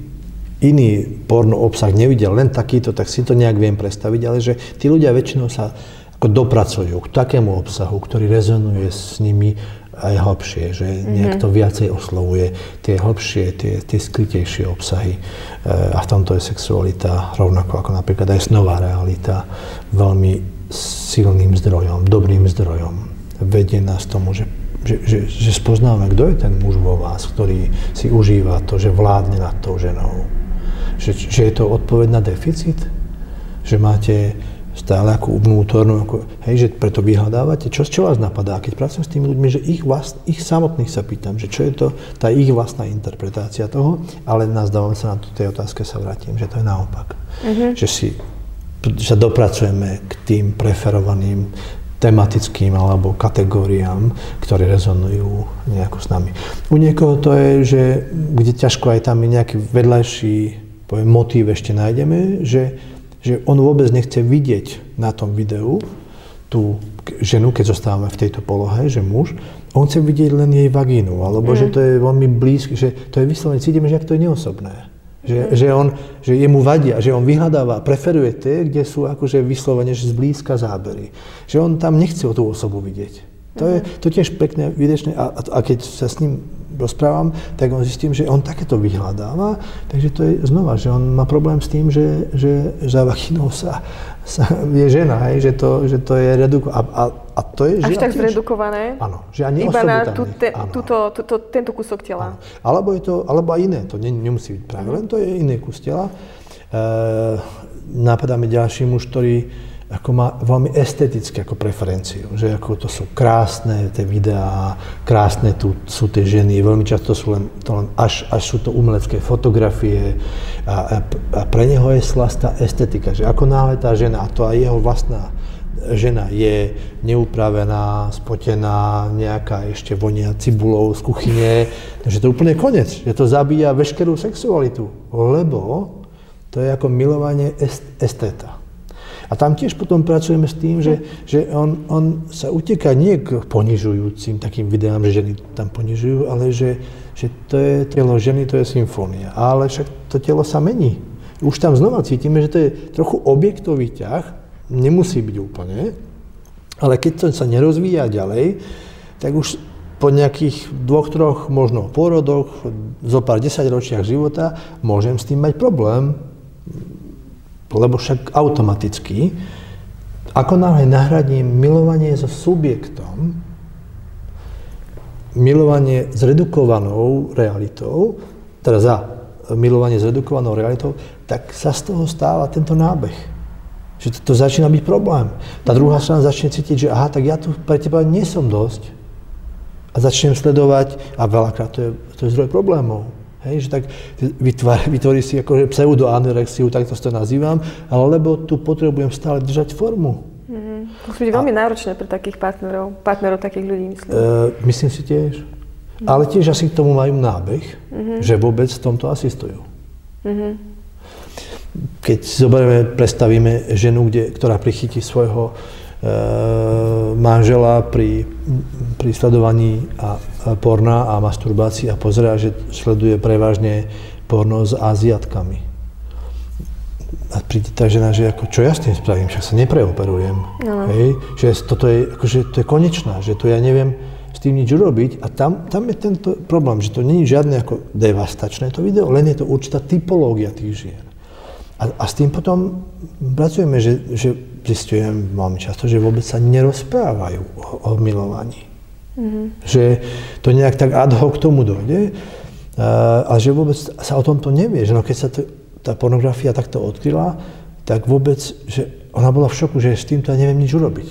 iný porno obsah nevidel, len takýto, tak si to nejak viem predstaviť, ale že tí ľudia väčšinou sa ako dopracujú k takému obsahu, ktorý rezonuje s nimi aj hlbšie, že nejak mhm. to viacej oslovuje tie hlbšie, tie, tie skrytejšie obsahy. E, a v tomto je sexualita, rovnako ako napríklad aj snová realita, veľmi silným zdrojom, dobrým zdrojom. Vedie nás tomu, že, že, že, že spoznáme, kto je ten muž vo vás, ktorý si užíva to, že vládne nad tou ženou. Že, že je to odpoveď na deficit? Že máte stále ako vnútornú, ako, hej, že preto vyhľadávate, čo, čo vás napadá, keď pracujem s tými ľuďmi, že ich, vlast, ich samotných sa pýtam, že čo je to tá ich vlastná interpretácia toho, ale nazdávam sa na to, tej otázke sa vrátim, že to je naopak. Mm-hmm. Že si že sa dopracujeme k tým preferovaným tematickým alebo kategóriám, ktoré rezonujú nejako s nami. U niekoho to je, že kde ťažko aj tam je nejaký vedľajší poviem, motív ešte nájdeme, že že on vôbec nechce vidieť na tom videu tú ženu, keď zostávame v tejto polohe, že muž, on chce vidieť len jej vagínu, alebo mm. že to je veľmi blízky, že to je vyslovene, cítime, že to je neosobné. Že, mm. že, on, že jemu vadia, že on vyhľadáva, preferuje tie, kde sú akože vyslovene že zblízka zábery. Že on tam nechce o tú osobu vidieť. To je mm. to tiež pekné, výdečné a, a, a keď sa s ním rozprávam, tak on zistím, že on takéto vyhľadáva, takže to je znova, že on má problém s tým, že, že za vakinou sa, sa je žena, hej, že, to, že to je redukované. A, a, a to je Až tak zredukované? Áno, že ani Iba na tú, te, túto, túto, tento kúsok tela. Áno. Alebo, je to, alebo aj iné, to ne, nemusí byť práve len to je iný kus tela. E, napadá mi ďalší muž, ktorý ako má veľmi estetické ako preferenciu, že ako to sú krásne tie videá, krásne tu sú tie ženy, veľmi často sú len, to len až, až sú to umelecké fotografie a, a, pre neho je slastá estetika, že ako náhle tá žena, a to aj jeho vlastná žena je neupravená, spotená, nejaká ešte vonia cibulou z kuchyne, že to je úplne koniec, že to zabíja veškerú sexualitu, lebo to je ako milovanie estéta. A tam tiež potom pracujeme s tým, že, že on, on sa uteká nie k ponižujúcim takým videám, že ženy tam ponižujú, ale že, že to je telo ženy, to je symfónia. Ale však to telo sa mení. Už tam znova cítime, že to je trochu objektový ťah, nemusí byť úplne, ale keď to sa nerozvíja ďalej, tak už po nejakých dvoch, troch, možno pôrodoch, zo pár desaťročiach života, môžem s tým mať problém, lebo však automaticky, ako náhle nahradím milovanie so subjektom, milovanie s redukovanou realitou, teda za milovanie s redukovanou realitou, tak sa z toho stáva tento nábeh. Že to, to začína byť problém. Tá druhá strana začne cítiť, že aha, tak ja tu pre teba nie som dosť. A začnem sledovať, a veľakrát to je, to je zdroj problémov. Hej, že tak vytvorí, vytvorí si akože pseudoanorexiu, tak to nazývam, alebo tu potrebujem stále držať formu. Mm-hmm. To musí byť veľmi náročné pre takých partnerov, partnerov takých ľudí, myslím. Uh, myslím si tiež. Mm-hmm. Ale tiež asi k tomu majú nábeh, mm-hmm. že vôbec v tomto asistujú. Mm-hmm. Keď zoberieme, predstavíme ženu, kde, ktorá prichytí svojho e, manžela pri, pri sledovaní a porna a masturbácii a pozerá, že sleduje prevažne porno s Aziatkami. A príde tá žena, že ako, čo ja s tým spravím, však sa nepreoperujem. No. Hej? Že toto je, akože, to je konečná, že to ja neviem s tým nič urobiť. A tam, tam je tento problém, že to nie je žiadne ako devastačné to video, len je to určitá typológia tých žien. A, a s tým potom pracujeme, že, že zistujem veľmi často, že vôbec sa nerozprávajú o, o milovaní. Že to nejak tak ad hoc k tomu dojde, a že vôbec sa o tomto nevie. Že no keď sa to, tá pornografia takto odkryla, tak vôbec, že ona bola v šoku, že s týmto ja neviem nič urobiť.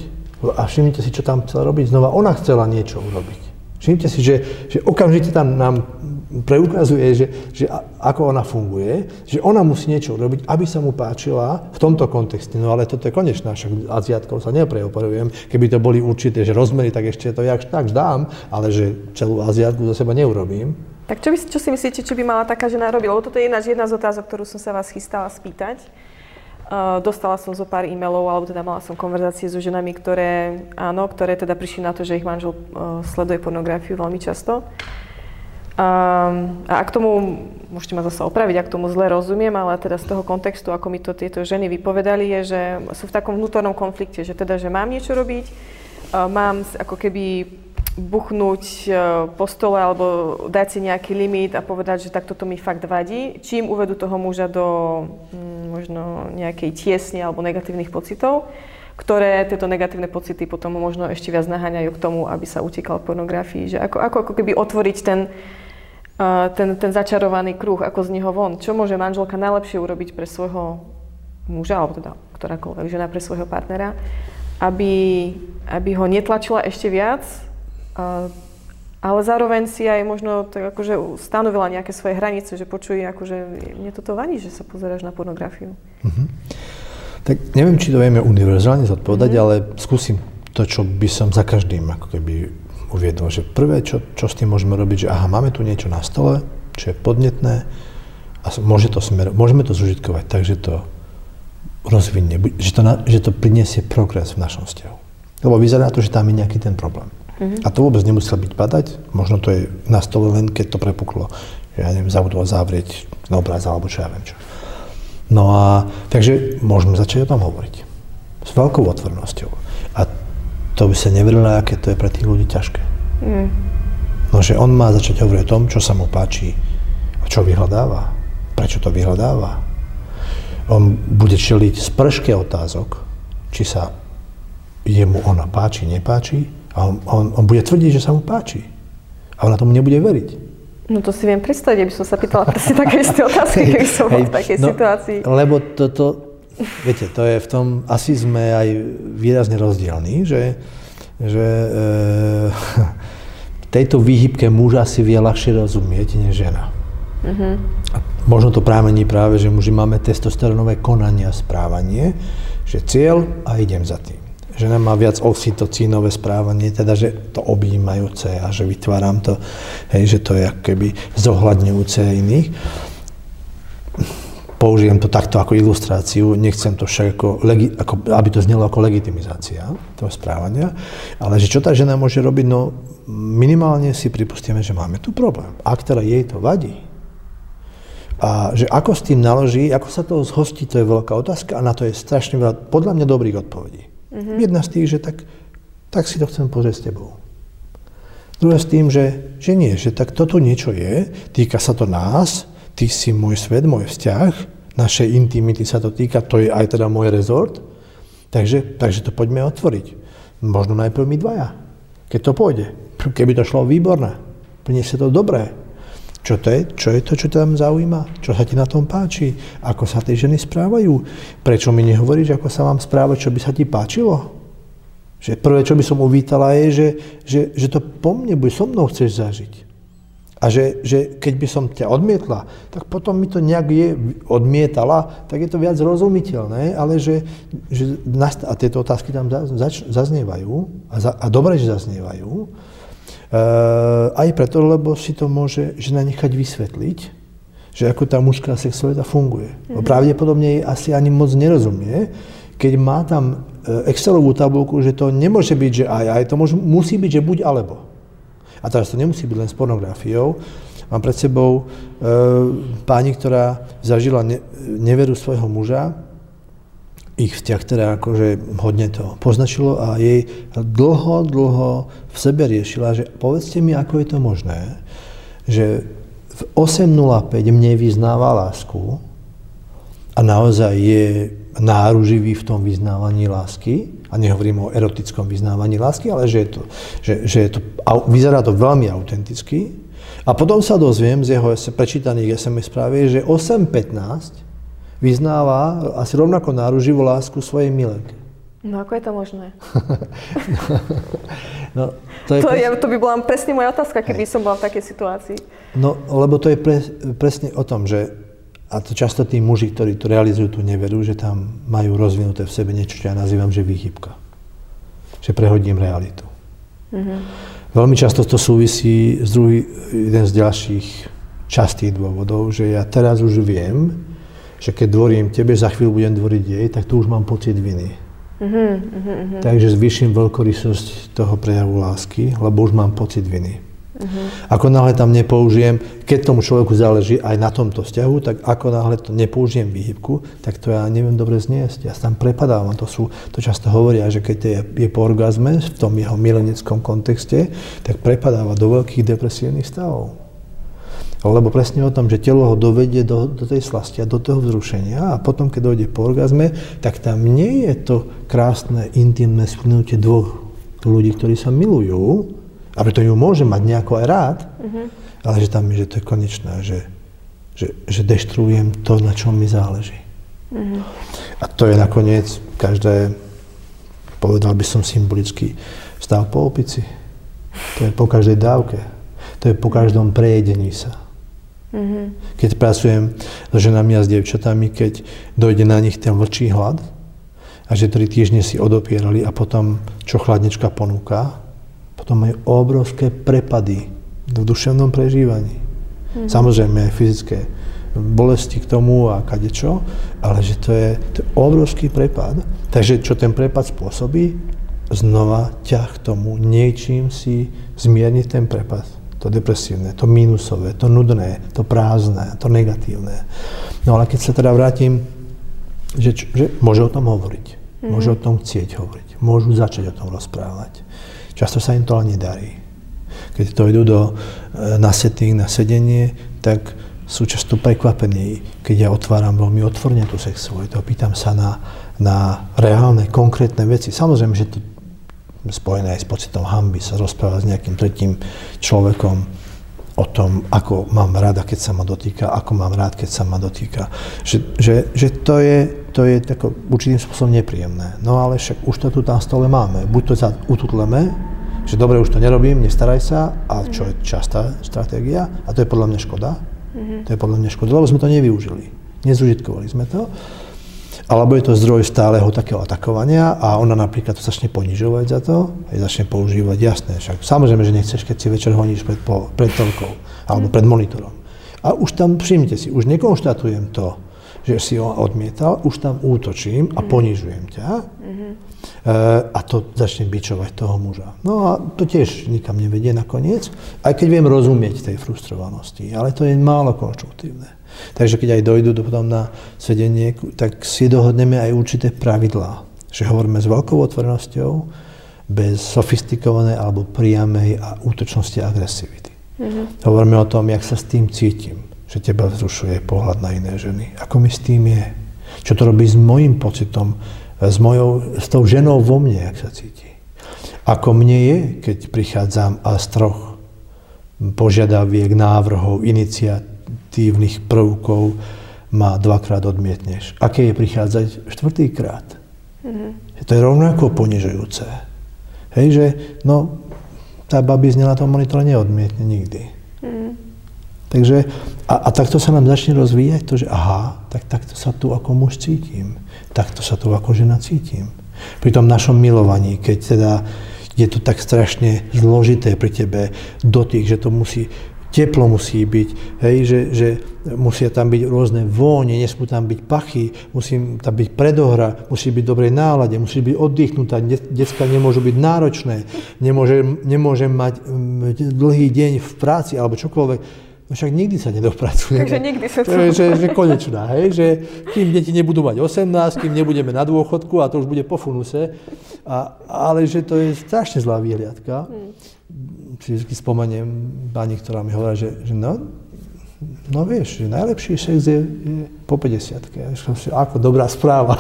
A všimnite si, čo tam chcela robiť. Znova ona chcela niečo urobiť. Všimte si, že, že okamžite tam nám preukazuje, že, že ako ona funguje, že ona musí niečo urobiť, aby sa mu páčila v tomto kontexte. No ale toto je konečná, však Aziatkov sa nepreoperujem. Keby to boli určité že rozmery, tak ešte to jak tak dám, ale že celú Aziatku za seba neurobím. Tak čo, by, čo si myslíte, čo by mala taká žena robiť? Lebo toto je jedna, jedna z otázok, ktorú som sa vás chystala spýtať. Uh, dostala som zo pár e-mailov, alebo teda mala som konverzácie so ženami, ktoré, áno, ktoré teda prišli na to, že ich manžel uh, sleduje pornografiu veľmi často. Um, a ak tomu, môžete ma zase opraviť, ak tomu zle rozumiem, ale teda z toho kontextu, ako mi to tieto ženy vypovedali, je, že sú v takom vnútornom konflikte, že teda, že mám niečo robiť, uh, mám ako keby buchnúť e, po stole alebo dať si nejaký limit a povedať, že tak toto mi fakt vadí, čím uvedú toho muža do mm, možno nejakej tiesne alebo negatívnych pocitov, ktoré tieto negatívne pocity potom možno ešte viac naháňajú k tomu, aby sa utekal pornografii. Že ako, ako, ako keby otvoriť ten, ten, ten začarovaný kruh, ako z neho von. Čo môže manželka najlepšie urobiť pre svojho muža, alebo teda ktorákoľvek žena pre svojho partnera, aby, aby ho netlačila ešte viac ale zároveň si aj možno tak akože stanovila nejaké svoje hranice, že počuj, akože mne toto vadí, že sa pozeráš na pornografiu. Uh-huh. Tak neviem, či to vieme univerzálne zodpovedať, uh-huh. ale skúsim to, čo by som za každým ako keby uviedol, že prvé, čo, čo s tým môžeme robiť, že aha, máme tu niečo na stole, čo je podnetné a môže to smer, môžeme to zužitkovať tak, že to rozvinie, že to, na, že to priniesie progres v našom vzťahu. Lebo vyzerá to, že tam je nejaký ten problém. Uh-huh. A to vôbec nemusel byť badať, možno to je na stole len keď to prepuklo. Ja neviem, zabudol zavrieť na obraz alebo čo ja viem čo. No a takže môžeme začať o tom hovoriť. S veľkou otvornosťou. A to by sa neverilo, aké to je pre tých ľudí ťažké. Mm. No že on má začať hovoriť o tom, čo sa mu páči, čo vyhľadáva, prečo to vyhľadáva. On bude čeliť sprške otázok, či sa jemu ona páči, nepáči a on, on, on bude tvrdiť, že sa mu páči. A ona tomu nebude veriť. No to si viem predstaviť, aby som sa pýtala presne také isté otázky, keby som bol v takej no, situácii. Lebo toto, viete, to je v tom, asi sme aj výrazne rozdielní, že, že e, tejto výhybke muža si vie ľahšie rozumieť než žena. Uh-huh. A možno to prámení práve, že muži máme testosteronové konanie a správanie, že cieľ a idem za tým žena má viac oxytocínové správanie, teda že to objímajúce a že vytváram to, hej, že to je ako keby zohľadňujúce iných. Použijem to takto ako ilustráciu, nechcem to však ako, ako aby to znelo ako legitimizácia toho správania, ale že čo tá žena môže robiť, no minimálne si pripustíme, že máme tu problém. Ak teda jej to vadí, a že ako s tým naloží, ako sa toho zhostí, to je veľká otázka a na to je strašne veľa, podľa mňa, dobrých odpovedí. Mm-hmm. Jedna z tých, že tak, tak si to chcem pozrieť s tebou. Druhá s tým, že, že nie, že tak toto niečo je, týka sa to nás, ty si môj svet, môj vzťah, našej intimity sa to týka, to je aj teda môj rezort, takže, takže to poďme otvoriť. Možno najprv my dvaja, keď to pôjde. Keby to šlo výborné, priniesie to dobré, čo to je? Čo je to, čo tam zaujíma? Čo sa ti na tom páči? Ako sa tie ženy správajú? Prečo mi nehovoríš, ako sa vám správa, čo by sa ti páčilo? Že prvé, čo by som uvítala, je, že, že, že to po mne bude, so mnou chceš zažiť. A že, že keď by som ťa odmietla, tak potom mi to nejak je odmietala, tak je to viac rozumiteľné, ale že, že a tieto otázky tam zaznievajú, a, za, a dobre, že zaznievajú, Uh, aj preto, lebo si to môže žena nechať vysvetliť, že ako tá mužská sexualita funguje. Mm-hmm. Pravdepodobne jej asi ani moc nerozumie, keď má tam uh, Excelovú tabulku, že to nemôže byť, že aj, aj, to môže, musí byť, že buď alebo. A teraz to nemusí byť len s pornografiou. Mám pred sebou uh, páni, ktorá zažila ne, neveru svojho muža, ich vzťah teda akože hodne to poznačilo a jej dlho, dlho v sebe riešila, že povedzte mi, ako je to možné, že v 8.05 mne vyznáva lásku a naozaj je náruživý v tom vyznávaní lásky, a nehovorím o erotickom vyznávaní lásky, ale že, je to, že, že je to, vyzerá to veľmi autenticky. A potom sa dozviem z jeho prečítaných SMS správy, že 8.15 vyznáva asi rovnako náruživo lásku svojej milenke. No ako je to možné? no, to, je to, pres... je, to by bola presne moja otázka, keby Hej. som bola v takej situácii. No, lebo to je pre, presne o tom, že a to často tí muži, ktorí to realizujú tú neveru, že tam majú rozvinuté v sebe niečo, čo ja nazývam, že výchybka. Že prehodím realitu. Mm-hmm. Veľmi často to súvisí s druhý, jeden z ďalších častých dôvodov, že ja teraz už viem, že keď dvorím tebe, za chvíľu budem dvoriť jej, tak tu už mám pocit viny. Uh-huh. Takže zvýšim veľkorysosť toho prejavu lásky, lebo už mám pocit viny. Uh-huh. Ako náhle tam nepoužijem, keď tomu človeku záleží aj na tomto vzťahu, tak ako náhle to nepoužijem výhybku, tak to ja neviem dobre zniesť. Ja sa tam prepadávam. To, sú, to často hovoria, že keď je, je po orgazme v tom jeho mileneckom kontexte, tak prepadáva do veľkých depresívnych stavov. Lebo presne o tom, že telo ho dovedie do, do tej slasti a do toho vzrušenia a potom, keď dojde po orgazme, tak tam nie je to krásne, intimné splynutie dvoch ľudí, ktorí sa milujú, a preto ju môže mať nejako aj rád, uh-huh. ale že tam je, že to je konečné, že, že, že deštruujem to, na čom mi záleží. Uh-huh. A to je nakoniec každé, povedal by som symbolicky, stav po opici. To je po každej dávke. To je po každom prejedení sa. Mm-hmm. Keď pracujem so ženami a s dievčatami, keď dojde na nich ten vlčí hlad a že tri týždne si odopierali a potom čo chladnička ponúka, potom majú obrovské prepady v duševnom prežívaní. Mm-hmm. Samozrejme aj fyzické bolesti k tomu a kadečo, ale že to je, to je obrovský prepad. Takže čo ten prepad spôsobí? Znova ťah k tomu niečím si zmierniť ten prepad to depresívne, to mínusové, to nudné, to prázdne, to negatívne. No ale keď sa teda vrátim, že, že môže o tom hovoriť, mm-hmm. môže o tom chcieť hovoriť, môžu začať o tom rozprávať. Často sa im to ale nedarí. keď to idú do, e, na setting, na sedenie, tak sú často prekvapení, keď ja otváram veľmi otvorne tú sexualitu, pýtam sa na, na reálne, konkrétne veci. Samozrejme, že to spojené aj s pocitom hamby sa rozprávať s nejakým tretím človekom o tom, ako mám rada, keď sa ma dotýka, ako mám rád, keď sa ma dotýka. Že, že, že to je, to je tako určitým spôsobom nepríjemné. No ale však už to tu tam stole máme. Buď to sa ututleme, že dobre, už to nerobím, nestaraj sa, a čo je častá stratégia, a to je podľa mňa škoda. Mm-hmm. To je podľa mňa škoda, lebo sme to nevyužili. Nezužitkovali sme to. Alebo je to zdroj stáleho takého atakovania a ona napríklad to začne ponižovať za to, aj začne používať, jasné, však samozrejme, že nechceš, keď si večer honíš pred, po, pred telkou alebo pred monitorom. A už tam, všimnite si, už nekonštatujem to, že si ho odmietal, už tam útočím a ponižujem ťa. Mm-hmm. E, a to začne bičovať toho muža. No a to tiež nikam nevedie nakoniec, aj keď viem rozumieť tej frustrovanosti, ale to je málo konštruktívne. Takže keď aj dojdu potom na sedenie, tak si dohodneme aj určité pravidlá. Že hovoríme s veľkou otvorenosťou, bez sofistikovanej alebo priamej a útočnosti a agresivity. Mm-hmm. Hovoríme o tom, jak sa s tým cítim, že teba vzrušuje pohľad na iné ženy. Ako mi s tým je? Čo to robí s mojim pocitom s, mojou, s tou ženou vo mne, jak sa cíti. Ako mne je, keď prichádzam a z troch požiadaviek, návrhov, iniciatívnych prvkov ma dvakrát odmietneš. Aké je prichádzať štvrtýkrát? Mm-hmm. To je rovnako ponižujúce. Hej, že no, tá babizňa na tom monitore neodmietne nikdy. Mm-hmm. Takže, a, a takto sa nám začne rozvíjať to, že aha, tak takto sa tu ako muž cítim takto sa tu ako žena cítim. Pri tom našom milovaní, keď teda je to tak strašne zložité pri tebe dotyk, že to musí, teplo musí byť, hej, že, že musia tam byť rôzne vône, nesmú tam byť pachy, musí tam byť predohra, musí byť dobrej nálade, musí byť oddychnutá, detská nemôžu byť náročné, nemôžem, nemôžem mať dlhý deň v práci alebo čokoľvek No však nikdy sa nedopracujeme. Takže nikdy sa to... Je, že, že konečná, hej, že kým deti nebudú mať 18, kým nebudeme na dôchodku a to už bude po funuse, a, ale že to je strašne zlá výhľadka. Hmm. Si vždy spomeniem pani, ktorá mi hovorila, že, že no, No vieš, že najlepší sex je, je po 50 Ako dobrá správa.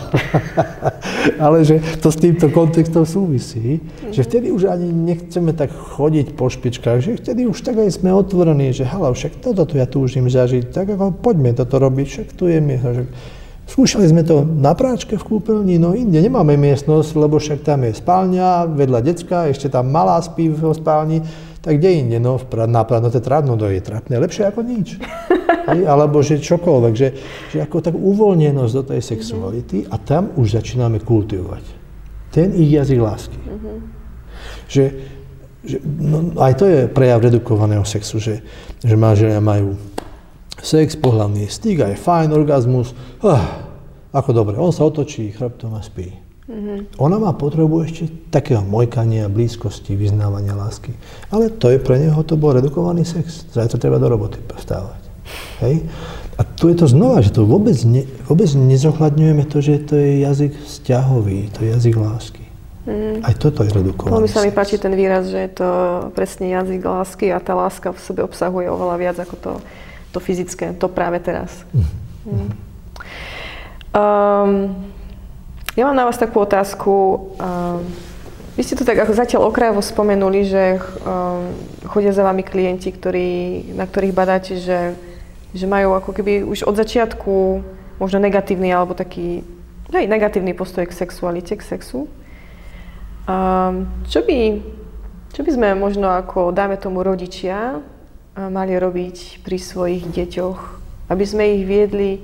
Ale že to s týmto kontextom súvisí, mm-hmm. že vtedy už ani nechceme tak chodiť po špičkách, že vtedy už tak aj sme otvorení, že hala, však toto tu ja túžim zažiť, tak ako poďme toto robiť, však tu je miesto. Však Skúšali sme to na práčke v kúpeľni, no inde nemáme miestnosť, lebo však tam je spálňa, vedľa decka, ešte tam malá spí v spálni tak kde inde, no, na to trávno to je trapné, lepšie ako nič. Hej, alebo že čokoľvek, že, že ako tak uvoľnenosť do tej sexuality a tam už začíname kultivovať. Ten ich jazyk lásky. Uh-huh. Že, že no, aj to je prejav redukovaného sexu, že, že manželia majú sex, pohľavný styk, aj fajn, orgazmus, ah, ako dobre, on sa otočí chrbtom a spí. Mm-hmm. Ona má potrebu ešte takého mojkania, blízkosti, vyznávania lásky. Ale to je pre neho, to bol redukovaný sex. Zajtra treba do roboty vstávať. Hej? A tu je to znova, že to vôbec, ne, vôbec nezohľadňujeme to, že to je jazyk vzťahový, to je jazyk lásky. Mm. Aj toto je redukovaný Veľmi sa mi páči ten výraz, že je to presne jazyk lásky a tá láska v sebe obsahuje oveľa viac ako to, to fyzické, to práve teraz. Mm. Mm. Um, ja mám na vás takú otázku. Vy ste to tak ako zatiaľ okrajovo spomenuli, že um, chodia za vami klienti, ktorí, na ktorých badáte, že, že majú ako keby už od začiatku možno negatívny alebo taký aj negatívny postoj k sexualite, k sexu. Um, čo, by, čo by sme možno ako, dáme tomu rodičia, mali robiť pri svojich deťoch, aby sme ich viedli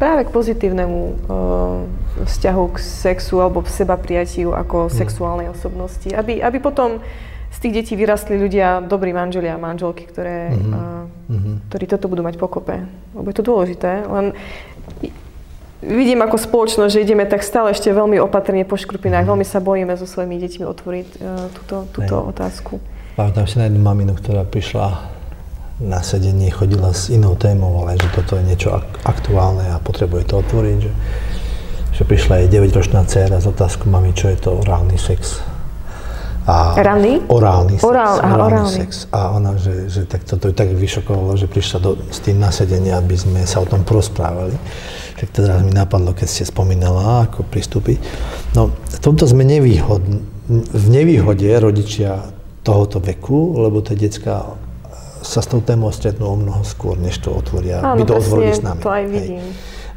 práve k pozitívnemu uh, vzťahu k sexu alebo seba prijatiu ako mm. sexuálnej osobnosti. Aby, aby potom z tých detí vyrastli ľudia, dobrí manželia a manželky, ktoré, mm-hmm. Uh, mm-hmm. ktorí toto budú mať pokope. Lebo je to dôležité. Len vidím ako spoločnosť, že ideme tak stále ešte veľmi opatrne po škrupinách. Mm-hmm. Veľmi sa bojíme so svojimi deťmi otvoriť uh, túto, túto otázku. Pamätám si na jednu maminu, ktorá prišla na sedenie chodila s inou témou, ale že toto je niečo aktuálne a potrebuje to otvoriť. Že, že prišla jej 9-ročná dcéra s otázkou mami, čo je to orálny sex. A Ranný? Orálny sex. Orál, aha, orálny. sex. A ona, že, že tak toto ju tak vyšokovalo, že prišla do, s tým nasedenia, aby sme sa o tom porozprávali. Tak teda mi napadlo, keď ste spomínala, ako pristúpiť. No, v tomto sme nevýhod, v nevýhode rodičia tohoto veku, lebo tie detská sa s tou témou stretnú o mnoho skôr, než to otvoria. Áno, My to otvorili s nami. to aj Hej. vidím.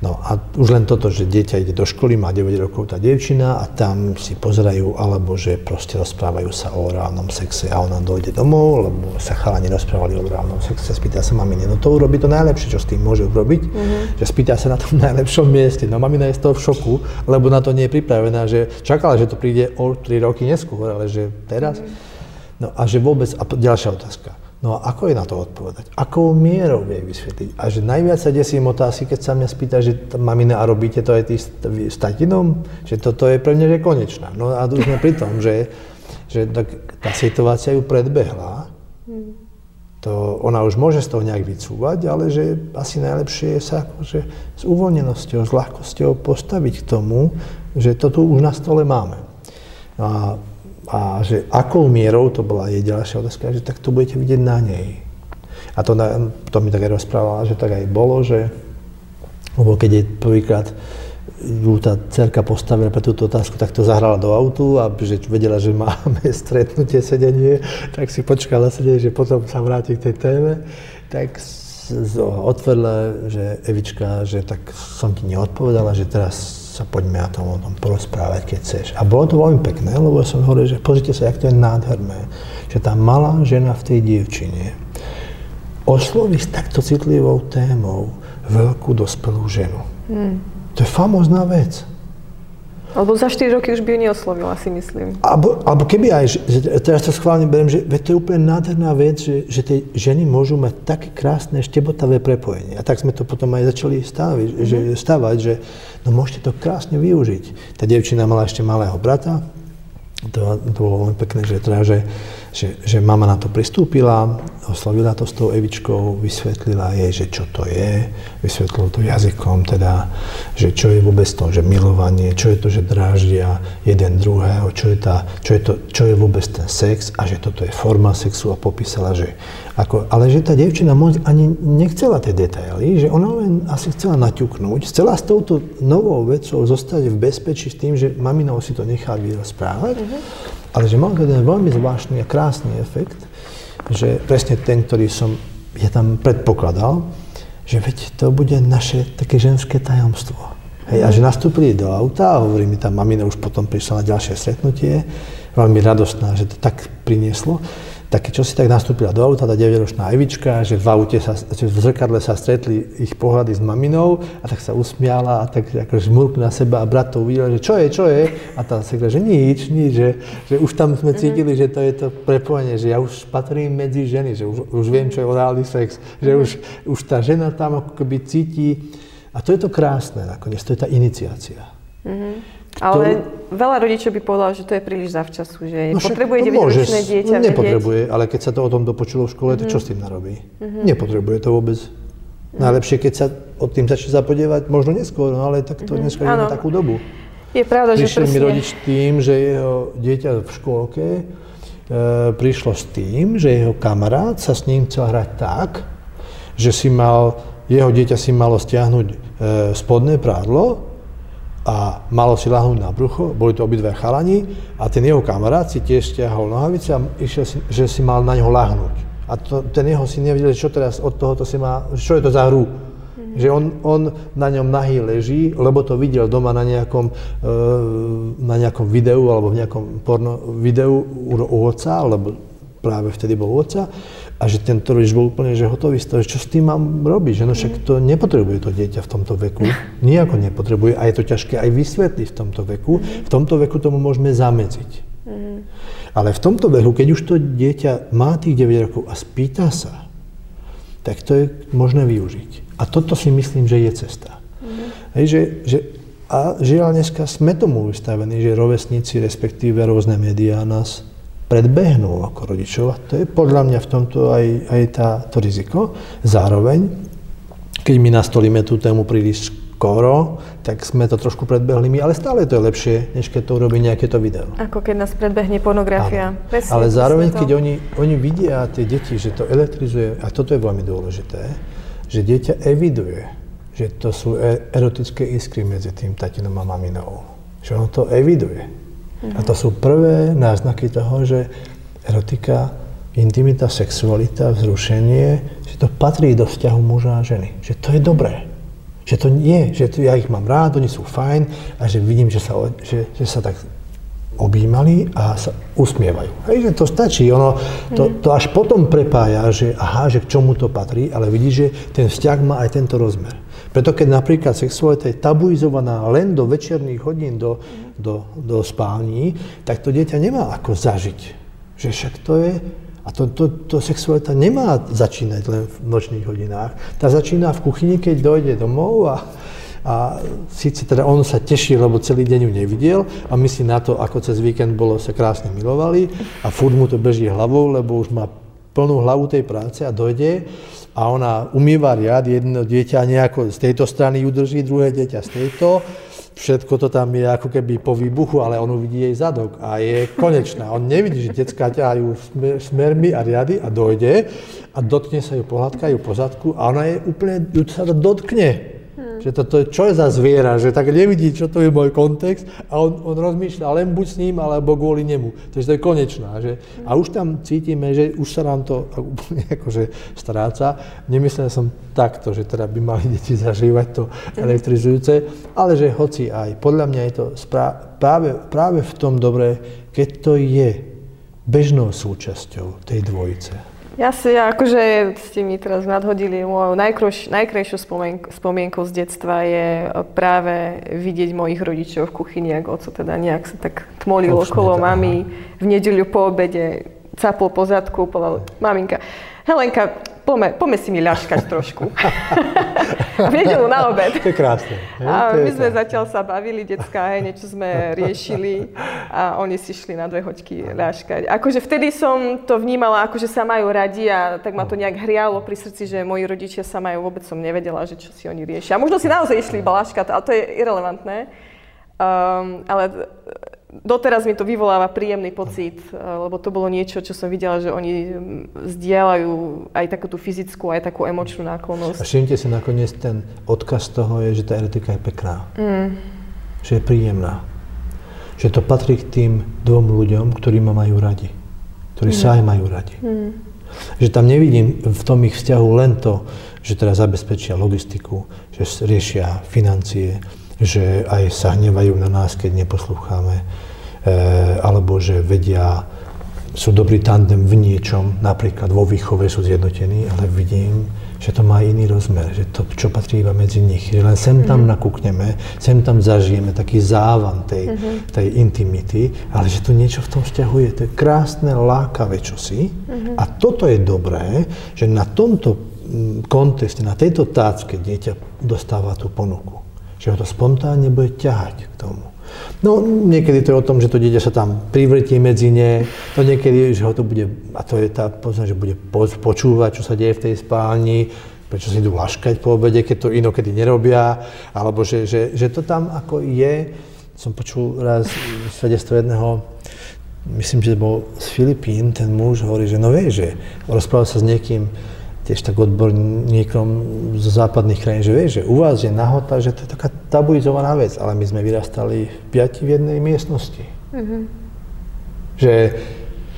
No a už len toto, že dieťa ide do školy, má 9 rokov tá dievčina a tam si pozerajú, alebo že proste rozprávajú sa o orálnom sexe a ona dojde domov, lebo sa chalani rozprávali o orálnom sexe, spýta sa mamine, no to urobí to najlepšie, čo s tým môže urobiť, že spýta sa na tom najlepšom mieste. No mamina je z toho v šoku, lebo na to nie je pripravená, že čakala, že to príde o 3 roky neskôr, ale že teraz. No a že vôbec, a ďalšia otázka. No a ako je na to odpovedať? Akou mierou vie vysvetliť? A že najviac sa desím otázky, keď sa mňa spýta, že mamina, a robíte to aj ty s tatinom? Že toto je pre mňa že konečná. No a už sme pri tom, že, že tak tá situácia ju predbehla. To, ona už môže z toho nejak vycúvať, ale že asi najlepšie je sa akože s uvoľnenosťou, s ľahkosťou postaviť k tomu, že to tu už na stole máme. No A, a že akou mierou, to bola jej ďalšia otázka, že tak to budete vidieť na nej. A to, na, to mi tak aj rozprávala, že tak aj bolo, že lebo keď jej prvýkrát ju tá cerka postavila pre túto otázku, tak to zahrala do autu a že vedela, že máme stretnutie, sedenie, tak si počkala sedenie, že potom sa vráti k tej téme. Tak otvorila, že Evička, že tak som ti neodpovedala, že teraz sa poďme na tom o tom porozprávať, keď chceš. A bolo to veľmi pekné, lebo som hovoril, že pozrite sa, jak to je nádherné, že tá malá žena v tej dievčine osloví s takto citlivou témou veľkú dospelú ženu. To je famózna vec. Lebo za 4 roky už by ju neoslovila, si myslím. Alebo, alebo keby aj, že, že teraz to schválne beriem, že veď to je úplne nádherná vec, že, že tie ženy môžu mať také krásne štebotavé prepojenie. A tak sme to potom aj začali staviť, mm-hmm. že, stavať, že no môžete to krásne využiť. Tá devčina mala ešte malého brata, to, to bolo veľmi pekné, že, teda, že, že, že mama na to pristúpila, oslovila to s tou Evičkou, vysvetlila jej, že čo to je, vysvetlil to jazykom, teda, že čo je vôbec to, že milovanie, čo je to, že dráždia jeden druhého, čo je, tá, čo je, to, čo je vôbec ten sex a že toto je forma sexu a popísala, že ako, ale že tá devčina moc ani nechcela tie detaily, že ona len asi chcela naťuknúť, chcela s touto novou vecou zostať v bezpečí s tým, že maminou si to nechá vyrozprávať, ale že mal to veľmi zvláštny a krásny efekt, že presne ten, ktorý som ja tam predpokladal, že veď to bude naše také ženské tajomstvo. Hej, a že nastúpili do auta a hovorí mi tam, mamina už potom prišla na ďalšie stretnutie, veľmi radostná, že to tak prinieslo. Tak čo si tak nastúpila do auta, tá 9-ročná Evička, že v aute sa, že v zrkadle sa stretli ich pohľady s maminou a tak sa usmiala a tak ako žmurkla na seba a brat to uvidel, že čo je, čo je? A tá sa že nič, nič, že, že už tam sme cítili, že to je to prepojenie, že ja už patrím medzi ženy, že už, už viem, čo je orálny sex, že už, už tá žena tam ako keby cíti a to je to krásne nakoniec, to je tá iniciácia. Ale veľa rodičov by povedalo, že to je príliš zavčasu, že No však potrebuje to 9-ročné môže, dieťa no, Nepotrebuje, ale keď sa to o tom dopočulo v škole, to Mhm. čo s tým narobí? Nepotrebuje to vôbec. Najlepšie, keď sa o tým začne zapodievať, možno neskôr, no ale tak to dneska Mhm. žijeme Áno. takú dobu. Je pravda, že Prišiel mi presne. rodič tým, že jeho dieťa v škôlke e, prišlo s tým, že jeho kamarát sa s ním chcel hrať tak, že si mal, jeho dieťa si malo stiahnuť e, spodné prádlo a malo si lahnúť na brucho, boli to obidve chalani a ten jeho kamarát si tiež stiahol nohavice a išiel si, že si mal na ňo lahnúť. A to, ten jeho si nevedel, čo teraz od tohoto si má, čo je to za hru. Že on, on na ňom nahý leží, lebo to videl doma na nejakom, e, na nejakom videu alebo v nejakom porno videu u, u otca, lebo práve vtedy bol u otca. A že tento rodič bol úplne že hotový z toho, čo s tým mám robiť, že no však to nepotrebuje to dieťa v tomto veku, nejako nepotrebuje a je to ťažké aj vysvetliť v tomto veku. V tomto veku tomu môžeme zamedziť. Ale v tomto veku, keď už to dieťa má tých 9 rokov a spýta sa, tak to je možné využiť. A toto si myslím, že je cesta. Hej, že, že, a žiaľ dneska sme tomu vystavení, že rovesníci, respektíve rôzne médiá nás predbehnú ako rodičov. A to je podľa mňa v tomto aj, aj tá, to riziko. Zároveň, keď my nastolíme tú tému príliš skoro, tak sme to trošku predbehli my, ale stále to je lepšie, než keď to urobí nejaké to video. Ako keď nás predbehne pornografia. Presne, ale zároveň, keď oni, oni vidia tie deti, že to elektrizuje, a toto je veľmi dôležité, že dieťa eviduje, že to sú e- erotické iskry medzi tým tatinom a maminou. Že ono to eviduje. Mm-hmm. A to sú prvé náznaky toho, že erotika, intimita, sexualita, vzrušenie, že to patrí do vzťahu muža a ženy. Že to je dobré. Že to nie, že to, ja ich mám rád, oni sú fajn a že vidím, že sa, že, že sa tak objímali a sa usmievajú. Hej, že to stačí, ono to, to až potom prepája, že aha, že k čomu to patrí, ale vidí, že ten vzťah má aj tento rozmer. Preto keď napríklad sexualita je tabuizovaná len do večerných hodín, do, do, do spální, tak to dieťa nemá ako zažiť. Že však to je a to, to, to sexualita nemá začínať len v nočných hodinách. Tá začína v kuchyni, keď dojde domov a, a síce teda on sa teší, lebo celý deň ju nevidel a myslí na to, ako cez víkend bolo, sa krásne milovali a furt mu to beží hlavou, lebo už má plnú hlavu tej práce a dojde a ona umýva riad, jedno dieťa nejako z tejto strany udrží, druhé dieťa z tejto všetko to tam je ako keby po výbuchu, ale on uvidí jej zadok a je konečná. On nevidí, že detská ťahajú smermi a riady a dojde a dotkne sa ju, pohľadka ju po zadku a ona je úplne, ju sa dotkne. Že to, to, čo je za zviera, že tak nevidí, čo to je môj kontext a on, on rozmýšľa len buď s ním, alebo kvôli nemu. Takže to je konečná. Že, a už tam cítime, že už sa nám to úplne akože stráca. Nemyslel som takto, že teda by mali deti zažívať to elektrizujúce, ale že hoci aj. Podľa mňa je to sprá- práve, práve v tom dobré, keď to je bežnou súčasťou tej dvojice. Ja si, akože ste mi teraz nadhodili, mojou najkrajš, najkrajšou spomienk, spomienkou z detstva je práve vidieť mojich rodičov v kuchyni, ako oco teda nejak sa tak tmolil okolo mami v nedeľu po obede, capol po zadku, povedal, maminka, Helenka, Pome, pome si mi ľaškať trošku. v nedelu na obed. To je krásne. Hej? A my sme zatiaľ sa bavili, detská, hej, niečo sme riešili a oni si šli na dve hoďky ľaškať. Akože vtedy som to vnímala, akože sa majú radi a tak ma to nejak hrialo pri srdci, že moji rodičia sa majú, vôbec som nevedela, že čo si oni riešia. A možno si naozaj išli iba ľaškať, ale to je irrelevantné. Um, ale doteraz mi to vyvoláva príjemný pocit, eh, lebo to bolo niečo, čo som videla, že oni mm, zdieľajú aj takú tú fyzickú, aj takú emočnú náklonnosť. A všimte si nakoniec ten odkaz toho je, že tá erotika je pekná. Mm. Že je príjemná. Že to patrí k tým dvom ľuďom, ktorí ma majú radi. Ktorí mm. sa aj majú radi. Mm. Že tam nevidím v tom ich vzťahu len to, že teda zabezpečia logistiku, že riešia financie, že aj sa hnevajú na nás, keď neposlúchame, e, alebo že vedia, sú dobrý tandem v niečom, napríklad vo výchove sú zjednotení, ale vidím, že to má iný rozmer, že to, čo patrí iba medzi nich, že len sem tam mm-hmm. nakúkneme, sem tam zažijeme taký závan tej, mm-hmm. tej intimity, ale že to niečo v tom vzťahu je, to je krásne, lákavé čosi mm-hmm. a toto je dobré, že na tomto mm, kontexte, na tejto tácke dieťa dostáva tú ponuku že ho to spontánne bude ťahať k tomu. No niekedy to je o tom, že to dieťa sa tam privretí medzi ne, to niekedy, že ho to bude, a to je tá poznať, že bude počúvať, čo sa deje v tej spálni, prečo si idú laškať po obede, keď to inokedy nerobia, alebo že, že, že to tam ako je. Som počul raz svedectvo jedného, myslím, že bol z Filipín, ten muž hovorí, že no vie, že rozprával sa s niekým, tiež tak odborníkom z západných krajín, že vieš, že u vás je nahota, že to je taká tabuizovaná vec, ale my sme vyrastali v piati v jednej miestnosti. Mm-hmm. Že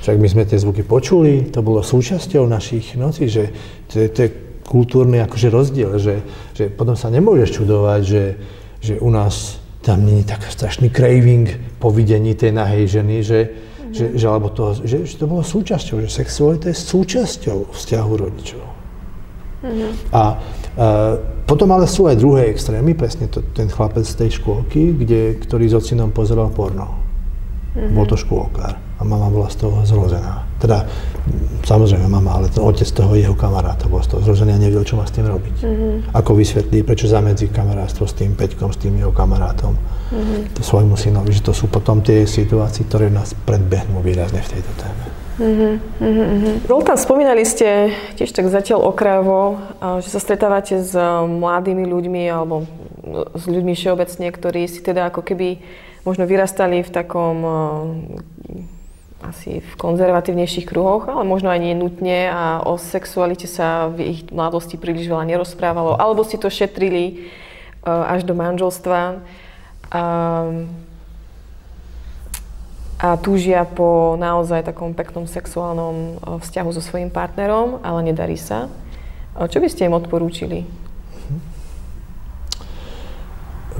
však my sme tie zvuky počuli, to bolo súčasťou našich nocí, že to je, to je kultúrny akože rozdiel, že, že potom sa nemôžeš čudovať, že, že u nás tam nie je tak strašný craving po videní tej nahej ženy, že, mm-hmm. že, že, alebo to, že, že to bolo súčasťou, že sexualita je súčasťou vzťahu rodičov. Mm-hmm. A uh, potom ale sú aj druhé extrémy, presne to, ten chlapec z tej škôlky, kde, ktorý s ocinom pozeral porno. Mm-hmm. Bol to škôlkár a mama bola z toho zrozená. Teda, samozrejme mama, ale ten otec toho jeho kamaráta bol z toho zrozený a nevedel, čo má s tým robiť. Mm-hmm. Ako vysvetlí, prečo zamedzí kamarátstvo s tým Peťkom, s tým jeho kamarátom, mm-hmm. svojmu synovi, že to sú potom tie situácie, ktoré nás predbehnú výrazne v tejto téme. Uh-huh, uh-huh. Zoltán, spomínali ste tiež tak zatiaľ okrajovo, že sa stretávate s mladými ľuďmi alebo s ľuďmi všeobecne, ktorí si teda ako keby možno vyrastali v takom asi v konzervatívnejších kruhoch, ale možno aj nie nutne a o sexualite sa v ich mladosti príliš veľa nerozprávalo, alebo si to šetrili až do manželstva a, a túžia po naozaj takom peknom sexuálnom vzťahu so svojím partnerom, ale nedarí sa. Čo by ste im odporúčili?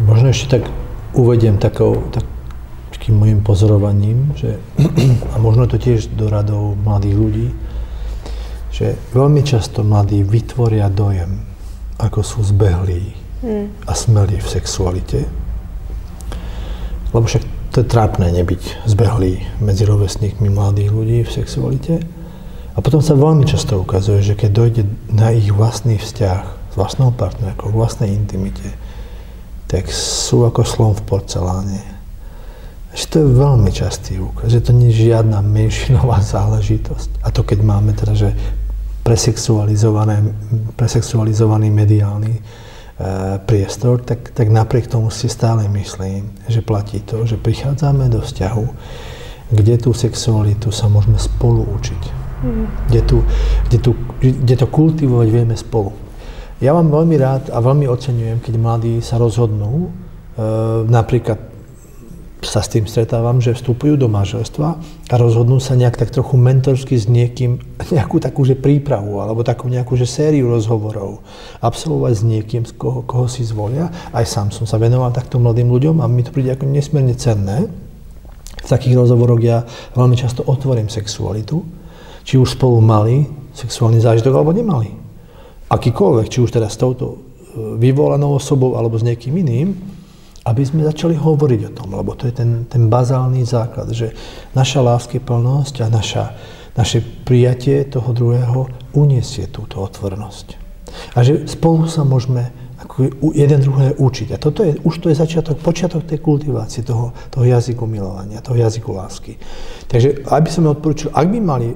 Možno ešte tak uvediem takou, tak, takým môjim pozorovaním, že, a možno to tiež do radov mladých ľudí, že veľmi často mladí vytvoria dojem, ako sú zbehlí hmm. a smelí v sexualite. Lebo však to je trápne nebyť zbehlý medzi rovesníkmi mladých ľudí v sexualite. A potom sa veľmi často ukazuje, že keď dojde na ich vlastný vzťah s vlastnou partnerkou, k vlastnej intimite, tak sú ako slon v porceláne. Že to je veľmi častý úkaz, že to nie je žiadna menšinová záležitosť. A to keď máme teda, že presexualizovaný mediálny priestor, tak, tak napriek tomu si stále myslím, že platí to, že prichádzame do vzťahu, kde tú sexualitu sa môžeme spolu učiť Mm. Kde, tu, kde, tu, kde to kultivovať vieme spolu. Ja mám veľmi rád a veľmi oceňujem, keď mladí sa rozhodnú, e, napríklad sa s tým stretávam, že vstupujú do manželstva a rozhodnú sa nejak tak trochu mentorsky s niekým, nejakú takú že prípravu alebo takú nejakú že sériu rozhovorov absolvovať s niekým, z koho, koho si zvolia. Aj sám som sa venoval takto mladým ľuďom a mi to príde ako nesmierne cenné. V takých rozhovoroch ja veľmi často otvorím sexualitu, či už spolu mali sexuálny zážitok alebo nemali. Akýkoľvek, či už teda s touto e, vyvolanou osobou alebo s niekým iným, aby sme začali hovoriť o tom, lebo to je ten, ten bazálny základ, že naša láskyplnosť a naša, naše prijatie toho druhého uniesie túto otvornosť. A že spolu sa môžeme ako jeden druhé učiť. A toto je, už to je začiatok, počiatok tej kultivácie, toho, toho jazyku milovania, toho jazyku lásky. Takže aby som odporučil, ak by mali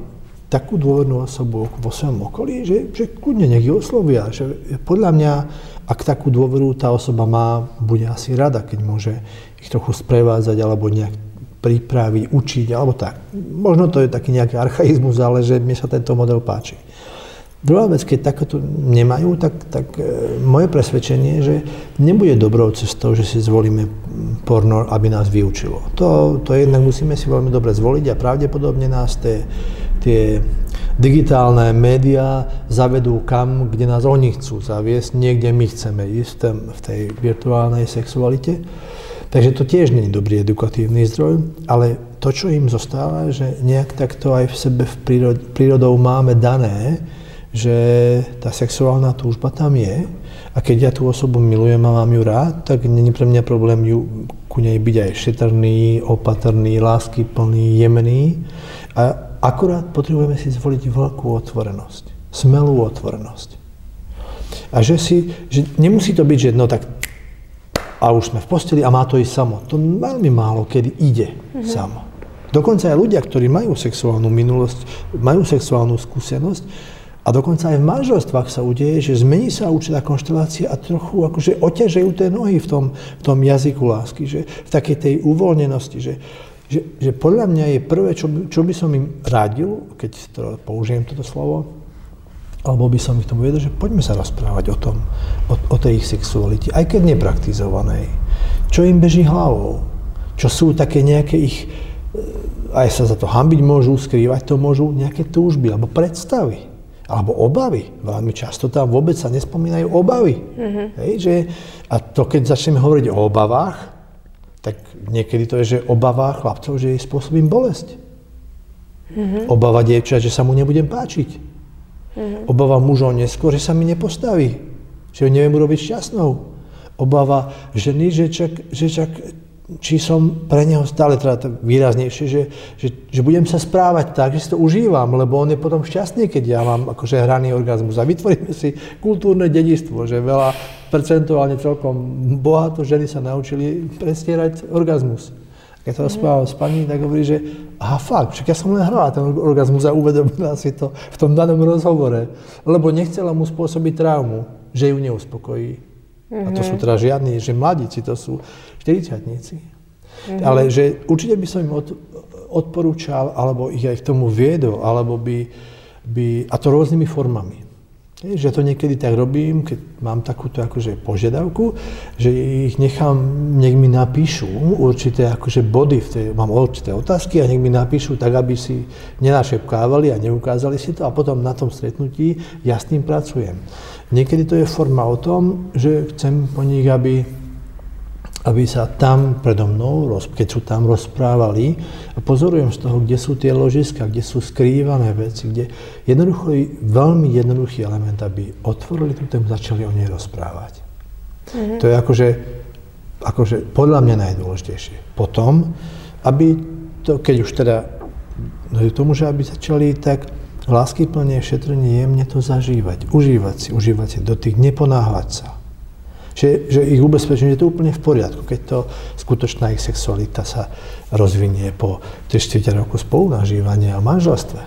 takú dôvernú osobu vo svojom okolí, že, že kľudne nech ju oslovia. Že podľa mňa, ak takú dôveru tá osoba má, bude asi rada, keď môže ich trochu sprevádzať alebo nejak pripraviť, učiť, alebo tak. Možno to je taký nejaký archaizmus, ale že mne sa tento model páči. Druhá vec, keď takéto nemajú, tak, tak e, moje presvedčenie je, že nebude dobrou cestou, že si zvolíme porno, aby nás vyučilo. To, to jednak musíme si veľmi dobre zvoliť a pravdepodobne nás tie tie digitálne médiá zavedú kam, kde nás oni chcú zaviesť, niekde my chceme ísť v tej virtuálnej sexualite. Takže to tiež nie je dobrý edukatívny zdroj, ale to, čo im zostáva, že nejak takto aj v sebe v prírod, prírodou máme dané, že tá sexuálna túžba tam je a keď ja tú osobu milujem a mám ju rád, tak není pre mňa problém ju ku nej byť aj šetrný, opatrný, láskyplný, jemný. A Akurát potrebujeme si zvoliť veľkú otvorenosť, smelú otvorenosť. A že si, že nemusí to byť, že no tak a už sme v posteli a má to ísť samo. To veľmi málo kedy ide mm-hmm. samo. Dokonca aj ľudia, ktorí majú sexuálnu minulosť, majú sexuálnu skúsenosť a dokonca aj v manželstvách sa udeje, že zmení sa určitá konštelácia a trochu akože oťažajú tie nohy v tom, v tom jazyku lásky, že v takej tej uvoľnenosti, že že, že podľa mňa je prvé, čo by, čo by som im radil, keď to použijem toto slovo, alebo by som ich tomu vedel, že poďme sa rozprávať o tom, o, o tej ich sexualite, aj keď nepraktizovanej. Čo im beží hlavou? Čo sú také nejaké ich, eh, aj sa za to hambiť môžu, skrývať to môžu, nejaké túžby alebo predstavy alebo obavy. Veľmi často tam vôbec sa nespomínajú obavy. Mm-hmm. Hej, že, a to, keď začneme hovoriť o obavách, tak niekedy to je, že obava chlapcov, že jej spôsobím bolesť. Mm-hmm. Obava dievča, že sa mu nebudem páčiť. Mm-hmm. Obava mužov neskôr, že sa mi nepostaví. Že ho neviem urobiť šťastnou. Obava ženy, že čak, že čak či som pre neho stále teda výraznejšie, že, že, že budem sa správať tak, že si to užívam, lebo on je potom šťastný, keď ja mám akože hraný orgazmus. A vytvoríme si kultúrne dedistvo, že veľa percentuálne celkom bohato ženy sa naučili prestierať orgazmus. Keď to rozprával s pani, tak hovorí, že aha fakt, však ja som len hrala ten orgazmus a uvedomila si to v tom danom rozhovore, lebo nechcela mu spôsobiť traumu, že ju neuspokojí. Mm-hmm. A to sú teda žiadni, že mladíci, to sú 40 mm-hmm. Ale že určite by som im od, odporúčal, alebo ich aj k tomu viedol, alebo by, by a to rôznymi formami. Že to niekedy tak robím, keď mám takúto akože požiadavku, že ich nechám, nech mi napíšu určité akože body, v tej, mám určité otázky a nech mi napíšu tak, aby si nenašepkávali a neukázali si to a potom na tom stretnutí ja s tým pracujem. Niekedy to je forma o tom, že chcem po nich, aby aby sa tam predo mnou, keď sú tam rozprávali, a pozorujem z toho, kde sú tie ložiska, kde sú skrývané veci, kde jednoducho, veľmi jednoduchý element, aby otvorili tú tému, začali o nej rozprávať. Mm-hmm. To je akože, akože podľa mňa najdôležitejšie. Potom, aby to, keď už teda dojde tomu, že aby začali tak lásky plne, šetrenie, jemne to zažívať, užívať si, užívať si dotyk, neponáhľať sa že, že ich ubezpečujem, že to je úplne v poriadku, keď to skutočná ich sexualita sa rozvinie po 3-4 roku spolunažívania a manželstve.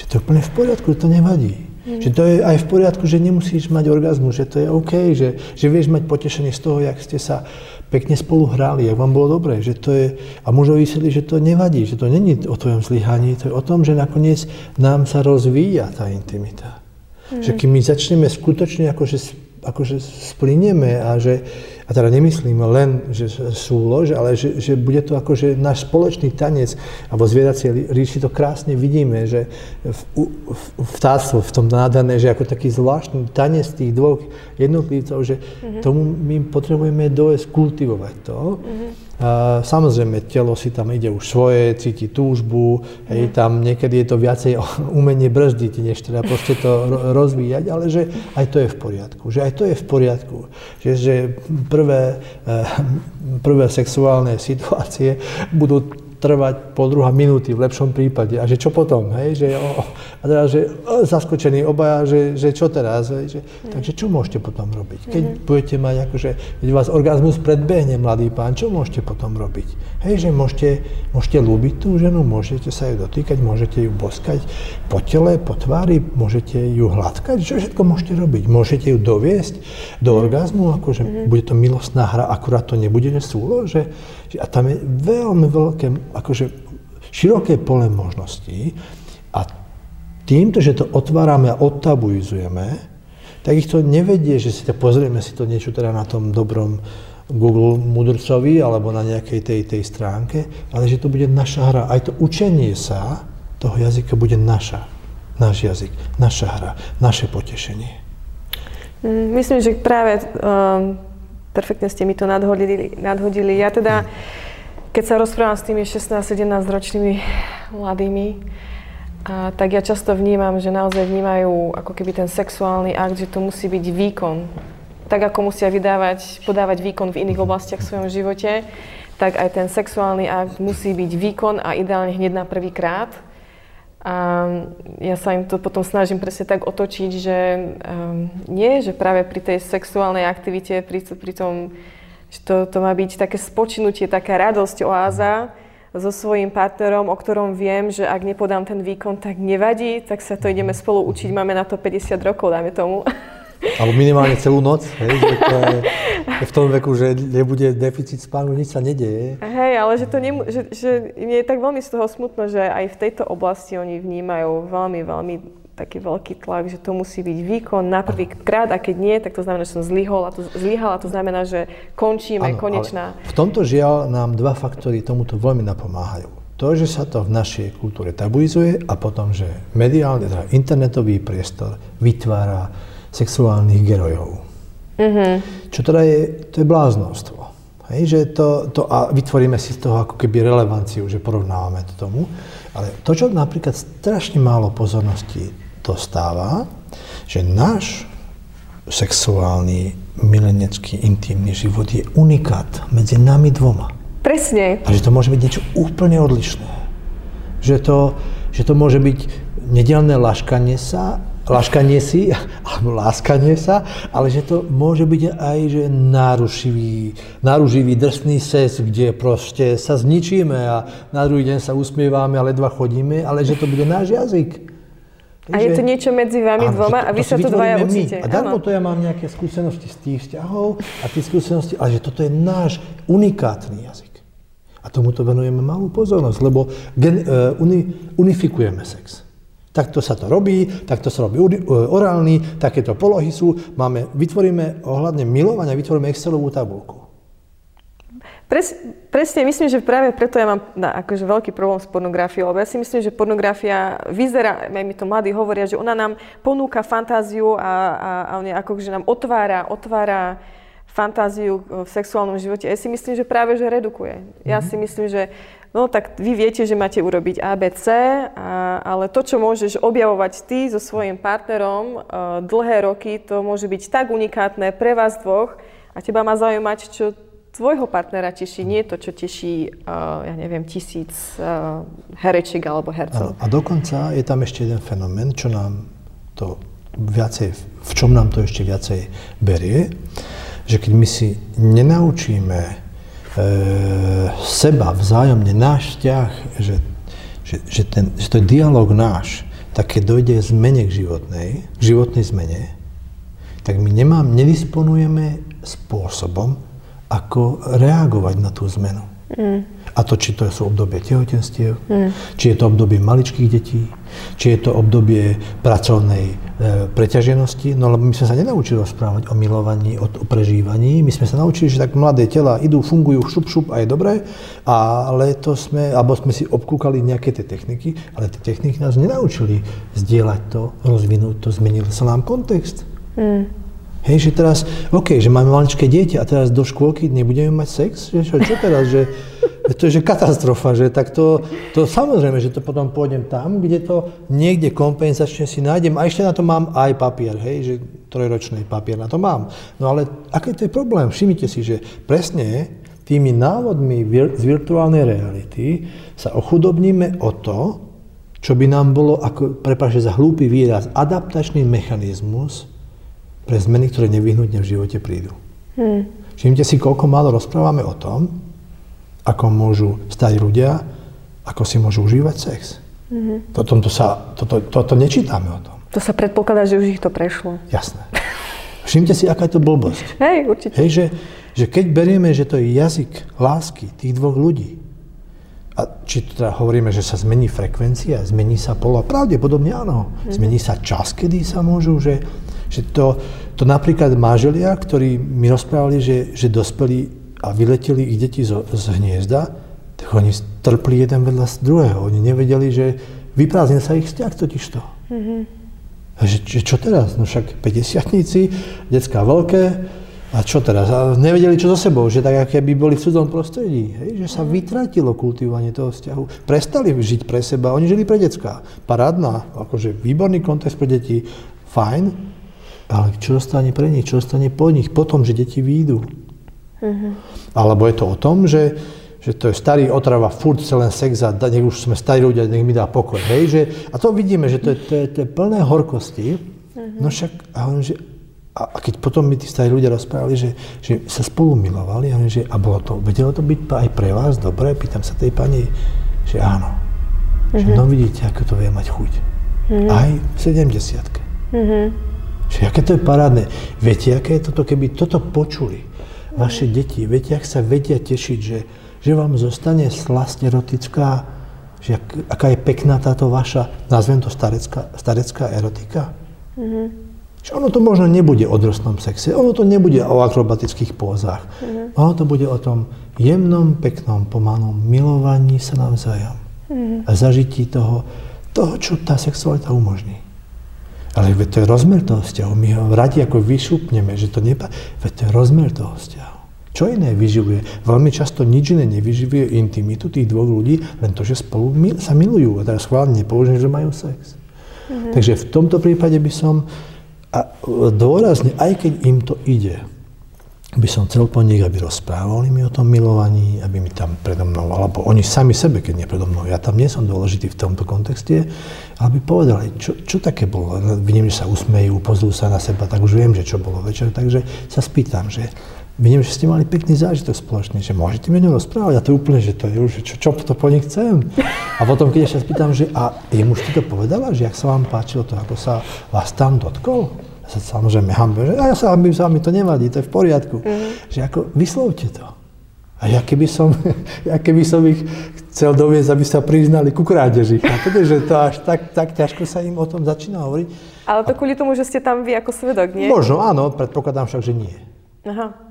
Že to je úplne v poriadku, že to nevadí. Mm. Že to je aj v poriadku, že nemusíš mať orgazmu, že to je OK, že, že vieš mať potešenie z toho, jak ste sa pekne spolu hrali, jak vám bolo dobre, že to je, a mužovi vysvetli, že to nevadí, že to není o tvojom zlyhaní, to je o tom, že nakoniec nám sa rozvíja tá intimita. Mm. Že keď my začneme skutočne akože akože splinieme a že, a teda nemyslím len, že sú lož, ale že, že bude to akože náš spoločný tanec, alebo zvieracie ríši to krásne vidíme, že v, v, vtáctvo, v tom nádherné, že ako taký zvláštny tanec tých dvoch jednotlivcov, že mm-hmm. tomu my potrebujeme dojsť kultivovať to. Mm-hmm a samozrejme, telo si tam ide už svoje, cíti túžbu, hej, mhm. tam niekedy je to viacej umenie brzdiť, než teda proste to rozvíjať, ale že aj to je v poriadku, že aj to je v poriadku, že, že prvé, eh, prvé sexuálne situácie budú trvať pol druhá minúty v lepšom prípade. A že čo potom? Hej? Že, o, a teda, že o, zaskočení obaja, že, že čo teraz? Hej? Že, mm. Takže čo môžete potom robiť? Keď mm. budete mať akože, keď vás orgazmus predbehne, mladý pán, čo môžete potom robiť? Hej, že môžete, môžete ľúbiť tú ženu, môžete sa ju dotýkať, môžete ju boskať po tele, po tvári, môžete ju hladkať, čo všetko môžete robiť? Môžete ju doviesť do orgazmu, akože mm. bude to milostná hra, akurát to nebude súlo, že, a tam je veľmi veľké, akože široké pole možností a týmto, že to otvárame a odtabuizujeme, tak ich to nevedie, že si to pozrieme si to niečo teda na tom dobrom Google mudrcovi alebo na nejakej tej, tej stránke, ale že to bude naša hra. Aj to učenie sa toho jazyka bude naša. Náš jazyk, naša hra, naše potešenie. Mm, myslím, že práve um, perfektne ste mi to nadhodili. nadhodili. Ja teda, keď sa rozprávam s tými 16-17 ročnými mladými, a, tak ja často vnímam, že naozaj vnímajú ako keby ten sexuálny akt, že to musí byť výkon. Tak ako musia vydávať, podávať výkon v iných oblastiach v svojom živote, tak aj ten sexuálny akt musí byť výkon a ideálne hneď na prvý krát. A ja sa im to potom snažím presne tak otočiť, že um, nie, že práve pri tej sexuálnej aktivite, pri, pri tom, že to, to má byť také spočinutie, taká radosť, oáza so svojím partnerom, o ktorom viem, že ak nepodám ten výkon, tak nevadí, tak sa to ideme spolu učiť, máme na to 50 rokov, dáme tomu. Alebo minimálne celú noc, hej, že to je, v tom veku, že nebude deficit spánku, nič sa nedeje. Hej, ale že, to nemu, že, že mne je tak veľmi z toho smutno, že aj v tejto oblasti oni vnímajú veľmi, veľmi taký veľký tlak, že to musí byť výkon na prvý krát a keď nie, tak to znamená, že som zlyhol a to, a to znamená, že končíme, ano, konečná. v tomto žiaľ nám dva faktory tomuto veľmi napomáhajú. To, že sa to v našej kultúre tabuizuje a potom, že mediálny, teda internetový priestor vytvára sexuálnych gerojov. Mm-hmm. Čo teda je, to je bláznostvo. Hej, že to, to, a vytvoríme si z toho ako keby relevanciu, že porovnávame to tomu. Ale to, čo napríklad strašne málo pozornosti dostáva, že náš sexuálny, milenecký, intimný život je unikát medzi nami dvoma. Presne. A že to môže byť niečo úplne odlišné. Že to, že to môže byť nedelné laškanie sa laškanie si, alebo láskanie sa, ale že to môže byť aj že nárušivý, náruživý drsný ses, kde proste sa zničíme a na druhý deň sa usmievame a ledva chodíme, ale že to bude náš jazyk. A je to niečo medzi vami áno, dvoma a vy sa to dvaja učíte. A darmo to ja mám nejaké skúsenosti z tých vzťahov a tie skúsenosti, ale že toto je náš unikátny jazyk. A tomuto venujeme malú pozornosť, lebo gen, uh, uni, unifikujeme sex. Takto sa to robí, takto sa robí e, orálny, takéto polohy sú. Máme, vytvoríme ohľadne milovania, vytvoríme Excelovú tabulku. Pres, presne, myslím, že práve preto ja mám na, akože veľký problém s pornografiou, lebo ja si myslím, že pornografia vyzerá, aj mi to mladí hovoria, že ona nám ponúka fantáziu a, a, a akože nám otvára, otvára fantáziu v sexuálnom živote. Ja si myslím, že práve, že redukuje. Ja mm-hmm. si myslím, že no tak vy viete, že máte urobiť ABC, a, ale to, čo môžeš objavovať ty so svojím partnerom uh, dlhé roky, to môže byť tak unikátne pre vás dvoch a teba má zaujímať, čo tvojho partnera teší, nie to, čo teší, uh, ja neviem, tisíc uh, herečiek alebo hercov. A, a dokonca je tam ešte jeden fenomén, čo nám to viacej, v čom nám to ešte viacej berie, že keď my si nenaučíme e, seba vzájomne náš vzťah, že, že, že, ten, že to je dialog náš, tak keď dojde zmene k životnej, životnej zmene, tak my nemám, nedisponujeme spôsobom, ako reagovať na tú zmenu. Mm. A to, či to sú obdobie tehotenstiev, mm. či je to obdobie maličkých detí, či je to obdobie pracovnej e, preťaženosti. No lebo my sme sa nenaučili rozprávať o milovaní, o, o prežívaní. My sme sa naučili, že tak mladé tela idú, fungujú, šup, šup a je dobré. Ale to sme, alebo sme si obkúkali nejaké tie techniky, ale tie techniky nás nenaučili zdieľať to, rozvinúť to, zmenil sa nám kontext. Mm. Hej, že teraz, OK, že máme maličké dieťa a teraz do škôlky nebudeme mať sex? Že čo, čo teraz, že to je že katastrofa, že tak to, to samozrejme, že to potom pôjdem tam, kde to niekde kompenzačne si nájdem a ešte na to mám aj papier, hej, že trojročný papier na to mám. No ale aký to je problém? Všimnite si, že presne tými návodmi z virtuálnej reality sa ochudobníme o to, čo by nám bolo, ako, prepáčte za hlúpy výraz, adaptačný mechanizmus, pre zmeny, ktoré nevyhnutne v živote prídu. Hmm. Všimte si, koľko málo rozprávame o tom, ako môžu stať ľudia, ako si môžu užívať sex. Mm-hmm. To, sa, to, to, to, to nečítame o tom. To sa predpokladá, že už ich to prešlo. Jasné. Všimte si, aká je to blbosť. Hej, určite. Hej, že, že keď berieme, že to je jazyk lásky tých dvoch ľudí, a či teda hovoríme, že sa zmení frekvencia, zmení sa polo, pravdepodobne áno. Mm-hmm. Zmení sa čas, kedy sa môžu, že že to, to napríklad máželia, ktorí mi rozprávali, že, že dospeli a vyleteli ich deti z, z hniezda, tak oni trpli jeden vedľa z druhého. Oni nevedeli, že vyprázdne sa ich vzťah totižto. Mm-hmm. A že, že čo teraz? No však 50 detská veľké, a čo teraz? A nevedeli, čo so sebou, že tak, aké by boli v cudzom prostredí. Hej? Že sa mhm. vytratilo kultivovanie toho vzťahu. Prestali žiť pre seba, oni žili pre detská. Parádna, akože výborný kontext pre deti, fajn, ale čo zostane pre nich, čo zostane po nich, potom, že deti výjdu. Uh-huh. Alebo je to o tom, že, že to je starý otrava, furt chce len sex a nech už sme starí ľudia, nech mi dá pokoj. Hej? Že, a to vidíme, že to je, to je, to je plné horkosti. Uh-huh. No však, a, on, že, a, a keď potom mi tí starí ľudia rozprávali, že, že sa spolu milovali, a, že, a bolo to, vedelo to byť aj pre vás dobre, pýtam sa tej pani, že áno. Uh-huh. Že no vidíte, ako to vie mať chuť. Uh-huh. Aj v 70 uh-huh. Čiže aké to je parádne. Viete, aké je toto, keby toto počuli vaše deti, viete, ak sa vedia tešiť, že, že vám zostane slasť erotická, že ak, aká je pekná táto vaša, nazvem to starecká, starecká erotika. Mm-hmm. Že ono to možno nebude o drostnom sexe, ono to nebude o akrobatických pózach. Mm-hmm. Ono to bude o tom jemnom, peknom, pomalom milovaní sa navzájom. Mm-hmm. A zažití toho, toho, čo tá sexualita umožní. Ale veď to je rozmer toho vzťahu. My ho radi ako vyšupneme, že to nepa... Veď to je rozmer toho vzťahu. Čo iné vyživuje? Veľmi často nič iné nevyživuje intimitu tých dvoch ľudí, len to, že spolu sa milujú. A teraz schválne nepoužijem, že majú sex. Mm-hmm. Takže v tomto prípade by som a dôrazne, aj keď im to ide, by som chcel po nich, aby rozprávali mi o tom milovaní, aby mi tam predo mnou, alebo oni sami sebe, keď nie predo mnou, ja tam nie som dôležitý v tomto kontexte, aby povedali, čo, čo také bolo. Vidím, že sa usmejú, pozrú sa na seba, tak už viem, že čo bolo večer, takže sa spýtam, že vidím, že ste mali pekný zážitok spoločný, že môžete mi o rozprávať a to je úplne, že to je už, čo, čo to po nich chcem. A potom, keď ešte spýtam, že a jemu ti to povedala, že jak sa vám páčilo to, ako sa vás tam dotkol? Sa samozrejme hambím, že ja sa hambím s vami, to nevadí, to je v poriadku. Mm. Že ako, vyslovte to. A ja keby som, ja keby som ich chcel doviezť, aby sa priznali ku krádeži. Chápete, že to až tak, tak ťažko sa im o tom začína hovoriť. Ale to kvôli tomu, že ste tam vy ako svedok, nie? Možno, áno, predpokladám však, že nie. Aha.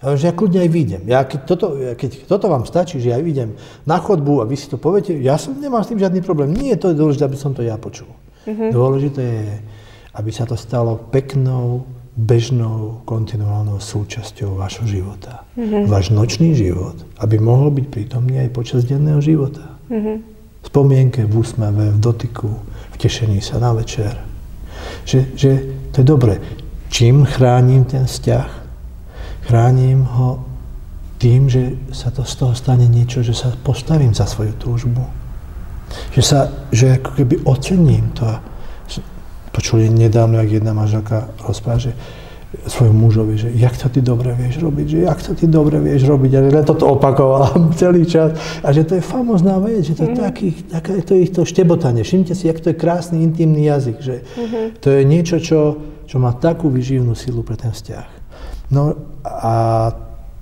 Ja, že ja kľudne aj vyjdem. Ja, keď, toto, keď toto vám stačí, že ja vyjdem na chodbu a vy si to poviete, ja som, nemám s tým žiadny problém. Nie je to dôležité, aby som to ja počul. Uh-huh. Dôležité je, aby sa to stalo peknou, bežnou, kontinuálnou súčasťou vašho života. Uh-huh. Váš nočný život, aby mohol byť prítomný aj počas denného života. Uh-huh. V spomienke, v úsmeve, v dotyku, v tešení sa na večer. Že, že to je dobre. Čím chránim ten vzťah? Chránim ho tým, že sa to z toho stane niečo, že sa postavím za svoju túžbu. Že sa, že ako keby ocením to. Počuli nedávno, jak jedna manželka rozpráva, že svojom mužovi, že jak to ty dobre vieš robiť, že jak to ty dobre vieš robiť. A len toto opakovala celý čas. A že to je famozná vec, že to je mm. taký, také, to je to štebotanie. Všimte si, jak to je krásny, intimný jazyk. Že mm-hmm. To je niečo, čo, čo má takú vyživnú silu pre ten vzťah. No a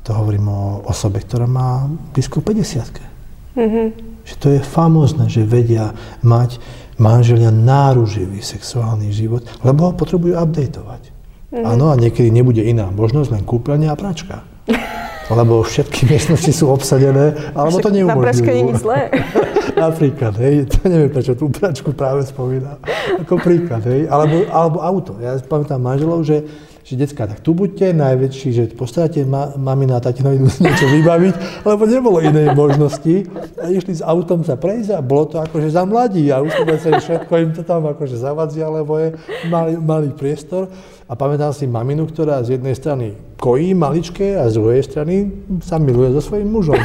to hovorím o osobe, ktorá má blízko 50 mm-hmm. Že to je famózne, že vedia mať manželia náruživý sexuálny život, lebo ho potrebujú updateovať. Mm-hmm. Áno, a niekedy nebude iná možnosť, len kúpeľne a pračka. Lebo všetky miestnosti sú obsadené, alebo to neumožňujú. Na pračke nie je zlé. Napríklad, hej, to neviem, prečo tú pračku práve spomínam. Ako príklad, hej, alebo, alebo auto. Ja pamätám manželov, že že detská, tak tu buďte, najväčší, že postaráte ma, mamina a tatinovi niečo vybaviť, lebo nebolo inej možnosti. A išli s autom sa prejsť a bolo to akože za mladí a už sa všetko im to tam akože zavadzia, lebo je malý, malý priestor. A pamätám si maminu, ktorá z jednej strany kojí maličké a z druhej strany sa miluje so svojím mužom.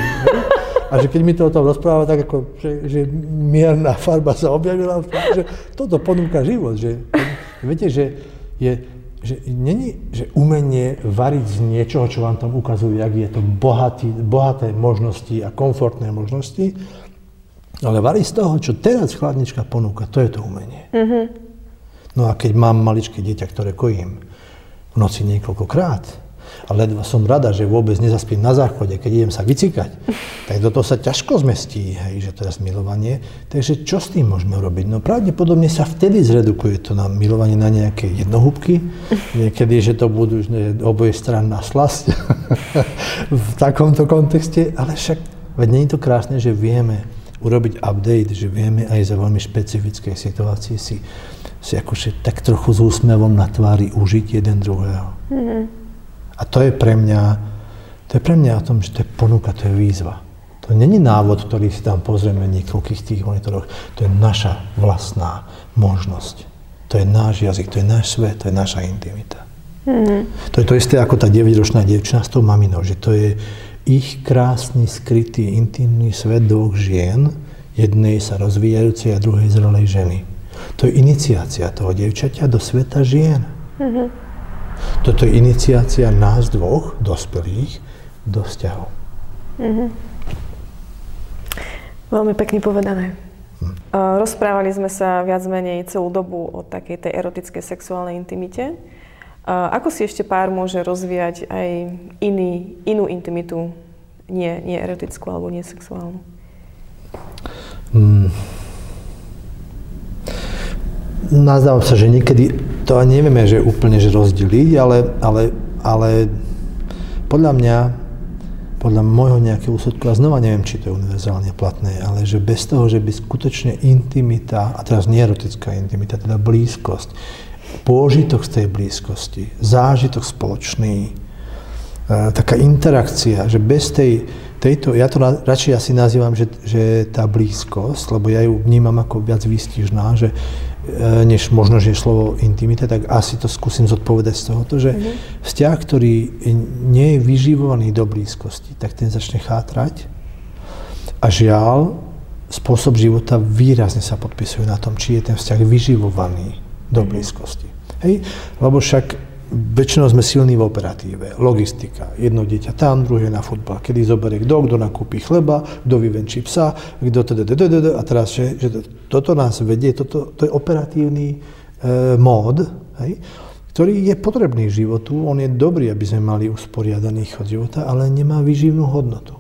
A že keď mi to o tom rozpráva, tak ako, že, že mierna farba sa objavila, že toto ponúka život. Že, viete, že je že není, že umenie variť z niečoho, čo vám tam ukazujú, jak je to bohatý, bohaté možnosti a komfortné možnosti, ale variť z toho, čo teraz chladnička ponúka, to je to umenie. Mm-hmm. No a keď mám maličké dieťa, ktoré kojím v noci niekoľkokrát, a ledva som rada, že vôbec nezaspím na záchode, keď idem sa vycikať, tak do toho sa ťažko zmestí, hej, že teraz milovanie. Takže čo s tým môžeme robiť? No pravdepodobne sa vtedy zredukuje to na milovanie na nejaké jednohúbky, niekedy, že to budú že oboje stranná slasť v takomto kontexte, ale však veď nie je to krásne, že vieme urobiť update, že vieme aj za veľmi špecifické situácie si, si akože tak trochu s úsmevom na tvári užiť jeden druhého. Mm-hmm. A to je pre mňa, to je pre mňa o tom, že to je ponuka, to je výzva. To není návod, ktorý si tam pozrieme v niekoľkých tých monitoroch. To je naša vlastná možnosť. To je náš jazyk, to je náš svet, to je naša intimita. Mm-hmm. To je to isté ako tá 9-ročná dievčina s tou maminou, že to je ich krásny, skrytý, intimný svet dvoch žien, jednej sa rozvíjajúcej a druhej zrelej ženy. To je iniciácia toho dievčaťa do sveta žien. Mm-hmm. Toto je iniciácia nás dvoch, dospelých, do vzťahu. Mm-hmm. Veľmi pekne povedané. Hm. Rozprávali sme sa viac menej celú dobu o takej tej erotickej sexuálnej intimite. Ako si ešte pár môže rozvíjať aj iný, inú intimitu, nie, nie erotickú alebo nie sexuálnu? Hmm nazdávam sa, že niekedy to ani nevieme, že úplne že rozdeliť, ale, ale, ale podľa mňa, podľa môjho nejakého úsudku, a znova neviem, či to je univerzálne platné, ale že bez toho, že by skutočne intimita, a teraz nie erotická intimita, teda blízkosť, pôžitok z tej blízkosti, zážitok spoločný, e, taká interakcia, že bez tej, tejto, ja to radšej asi nazývam, že, že tá blízkosť, lebo ja ju vnímam ako viac výstižná, že než možno, že je slovo intimita, tak asi to skúsim zodpovedať z tohoto, že mm-hmm. vzťah, ktorý nie je vyživovaný do blízkosti, tak ten začne chátrať a žiaľ, spôsob života výrazne sa podpisuje na tom, či je ten vzťah vyživovaný do mm-hmm. blízkosti. Hej? Lebo však väčšinou sme silní v operatíve, logistika. Jedno dieťa tam, druhé na futbal. Kedy zoberie kto, kto nakúpi chleba, kto vyvenčí psa, kto a teraz, že, že toto nás vedie, toto, to je operatívny e, mód, hej, ktorý je potrebný životu. On je dobrý, aby sme mali usporiadaný chod života, ale nemá vyživnú hodnotu.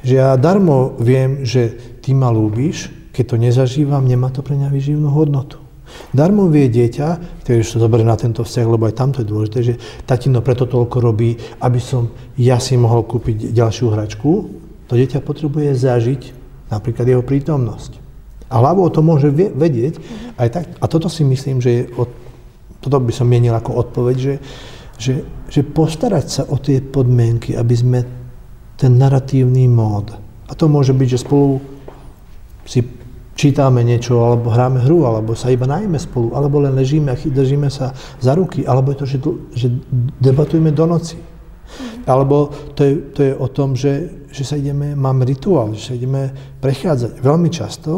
Že ja darmo viem, že ty ma ľúbiš, keď to nezažívam, nemá to pre mňa vyživnú hodnotu. Darmo vie dieťa, ktoré sa zoberie na tento vzťah, lebo aj tamto je dôležité, že tatino preto toľko robí, aby som ja si mohol kúpiť ďalšiu hračku. To dieťa potrebuje zažiť napríklad jeho prítomnosť. A hlavou to môže vedieť. Aj tak, a toto si myslím, že je, od, toto by som mienil ako odpoveď, že, že, že postarať sa o tie podmienky, aby sme ten narratívny mód. A to môže byť, že spolu si čítame niečo, alebo hráme hru, alebo sa iba najme spolu, alebo len ležíme a držíme sa za ruky, alebo je to, že, že debatujeme do noci. Alebo to je, to je o tom, že, že sa ideme, mám rituál, že sa ideme prechádzať. Veľmi často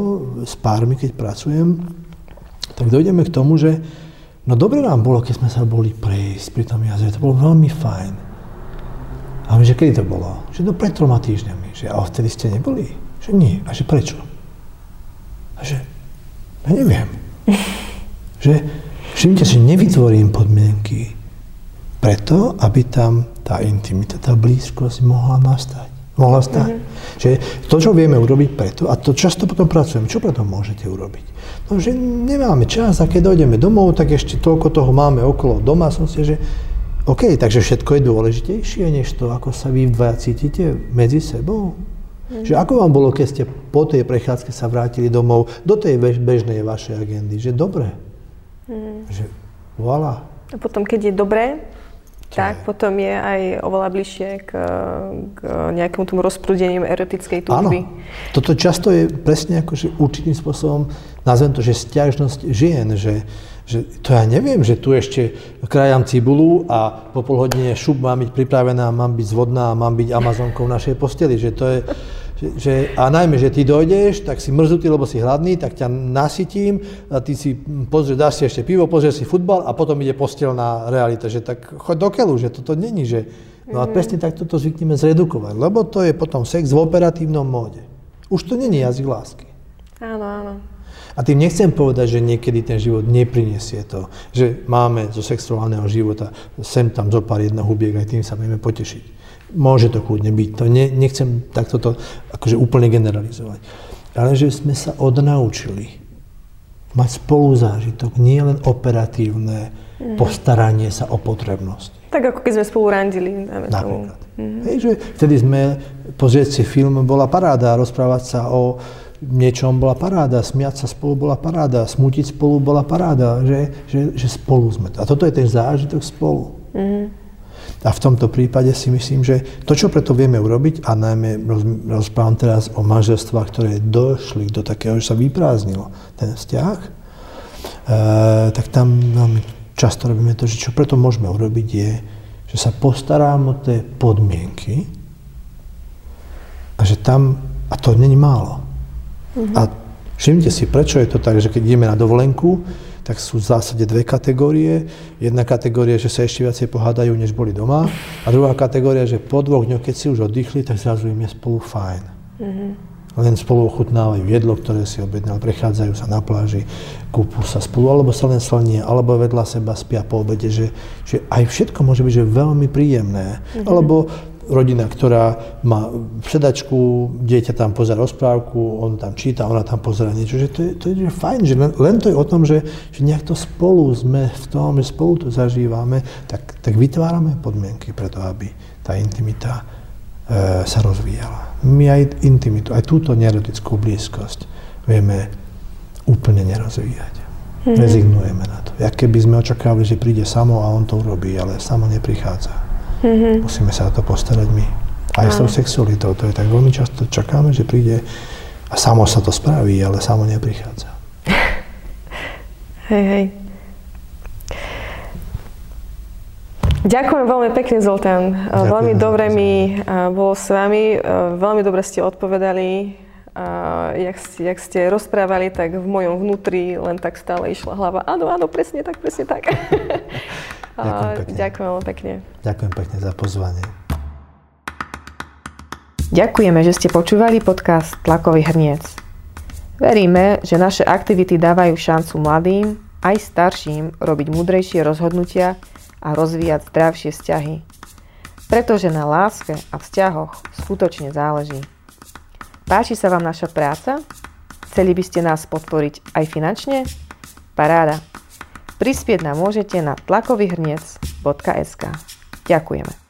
s pármi, keď pracujem, tak dojdeme k tomu, že no dobre nám bolo, keď sme sa boli prejsť pri tom jazere, to bolo veľmi fajn. A my, že kedy to bolo? Že to pred troma týždňami. Že a vtedy ste neboli? Že nie. A že prečo? A že, ja neviem. že, všimte si, nevytvorím podmienky preto, aby tam tá intimita, tá blízkosť mohla nastať. Mohla stať. Mm-hmm. Že to, čo vieme urobiť preto, a to často potom pracujeme, čo preto môžete urobiť? No, že nemáme čas a keď dojdeme domov, tak ešte toľko toho máme okolo domácnosti, že OK, takže všetko je dôležitejšie, než to, ako sa vy dvaja cítite medzi sebou. Mm. Že ako vám bolo, keď ste po tej prechádzke sa vrátili domov do tej bežnej vašej agendy? Že dobre. Mm. Že voilà. A potom, keď je dobré, tak potom je aj oveľa bližšie k, k nejakému tomu rozprúdeniu erotickej túžby. Áno. Toto často je presne ako, že určitým spôsobom, nazvem to, že stiažnosť žien, že, že to ja neviem, že tu ešte krajam cibulu a po pol hodine šup má byť pripravená, mám byť zvodná mám byť amazonkou v našej posteli, že to je, že, a najmä, že ty dojdeš, tak si mrzutý, lebo si hladný, tak ťa nasytím, a ty si pozrieš, dáš si ešte pivo, pozrieš si futbal a potom ide postelná realita, že tak choď do keľu, že toto není, že... No a mhm. presne tak toto zvykneme zredukovať, lebo to je potom sex v operatívnom móde. Už to není jazyk lásky. Áno, áno. A tým nechcem povedať, že niekedy ten život neprinesie to, že máme zo sexuálneho života sem tam zo pár jednohubiek, aj tým sa vieme potešiť. Môže to kľudne byť, to ne, nechcem takto to akože úplne generalizovať. Ale že sme sa odnaučili mať spolu zážitok, nie len operatívne mm. postaranie sa o potrebnosti. Tak ako keď sme spolu randili. Napríklad. Mm. Hej, že vtedy sme, pozrieť si film bola paráda, rozprávať sa o niečom bola paráda, smiať sa spolu bola paráda, smutiť spolu bola paráda, že, že, že spolu sme. A toto je ten zážitok spolu. Mm. A v tomto prípade si myslím, že to, čo preto vieme urobiť, a najmä rozprávam teraz o manželstvách, ktoré došli do takého, že sa vyprázdnilo ten vzťah, e, tak tam veľmi často robíme to, že čo preto môžeme urobiť je, že sa postarám o tie podmienky a že tam, a to není málo. Mm-hmm. A všimnite si, prečo je to tak, že keď ideme na dovolenku, tak sú v zásade dve kategórie. Jedna kategória, že sa ešte viacej pohádajú, než boli doma. A druhá kategória, že po dvoch dňoch, keď si už oddychli, tak zrazu im je spolu fajn. Mm-hmm. Len spolu ochutnávajú jedlo, ktoré si objednali, prechádzajú sa na pláži, kúpu sa spolu, alebo sa len slnie, alebo vedľa seba spia po obede, že, že aj všetko môže byť že veľmi príjemné. Mm-hmm. Alebo rodina, ktorá má sedačku, dieťa tam pozera rozprávku, on tam číta, ona tam pozera niečo, že to je, to je fajn, že len, len to je o tom, že, že nejak to spolu sme v tom, že spolu to zažívame, tak, tak vytvárame podmienky preto, aby tá intimita e, sa rozvíjala. My aj intimitu, aj túto nerotickú blízkosť vieme úplne nerozvíjať. Mm-hmm. Rezignujeme na to. Jak keby sme očakávali, že príde samo a on to urobí, ale samo neprichádza. Mm-hmm. Musíme sa o to postarať my. Aj s tou sexualitou, to je tak veľmi často čakáme, že príde a samo sa to spraví, ale samo neprichádza. hej, hej. Ďakujem veľmi pekne, Zoltán. Ďakujem, veľmi dobre mi bolo s vami, veľmi dobre ste odpovedali A jak, jak ste rozprávali, tak v mojom vnútri len tak stále išla hlava. Áno, áno, presne tak, presne tak. Ďakujem pekne. Ďakujem veľmi pekne. Ďakujem pekne za pozvanie. Ďakujeme, že ste počúvali podcast Tlakový hrniec. Veríme, že naše aktivity dávajú šancu mladým aj starším robiť múdrejšie rozhodnutia a rozvíjať zdravšie vzťahy. Pretože na láske a vzťahoch skutočne záleží. Páči sa vám naša práca? Chceli by ste nás podporiť aj finančne? Paráda. Prispieť nám môžete na tlakovýhrniec.sk. Ďakujeme.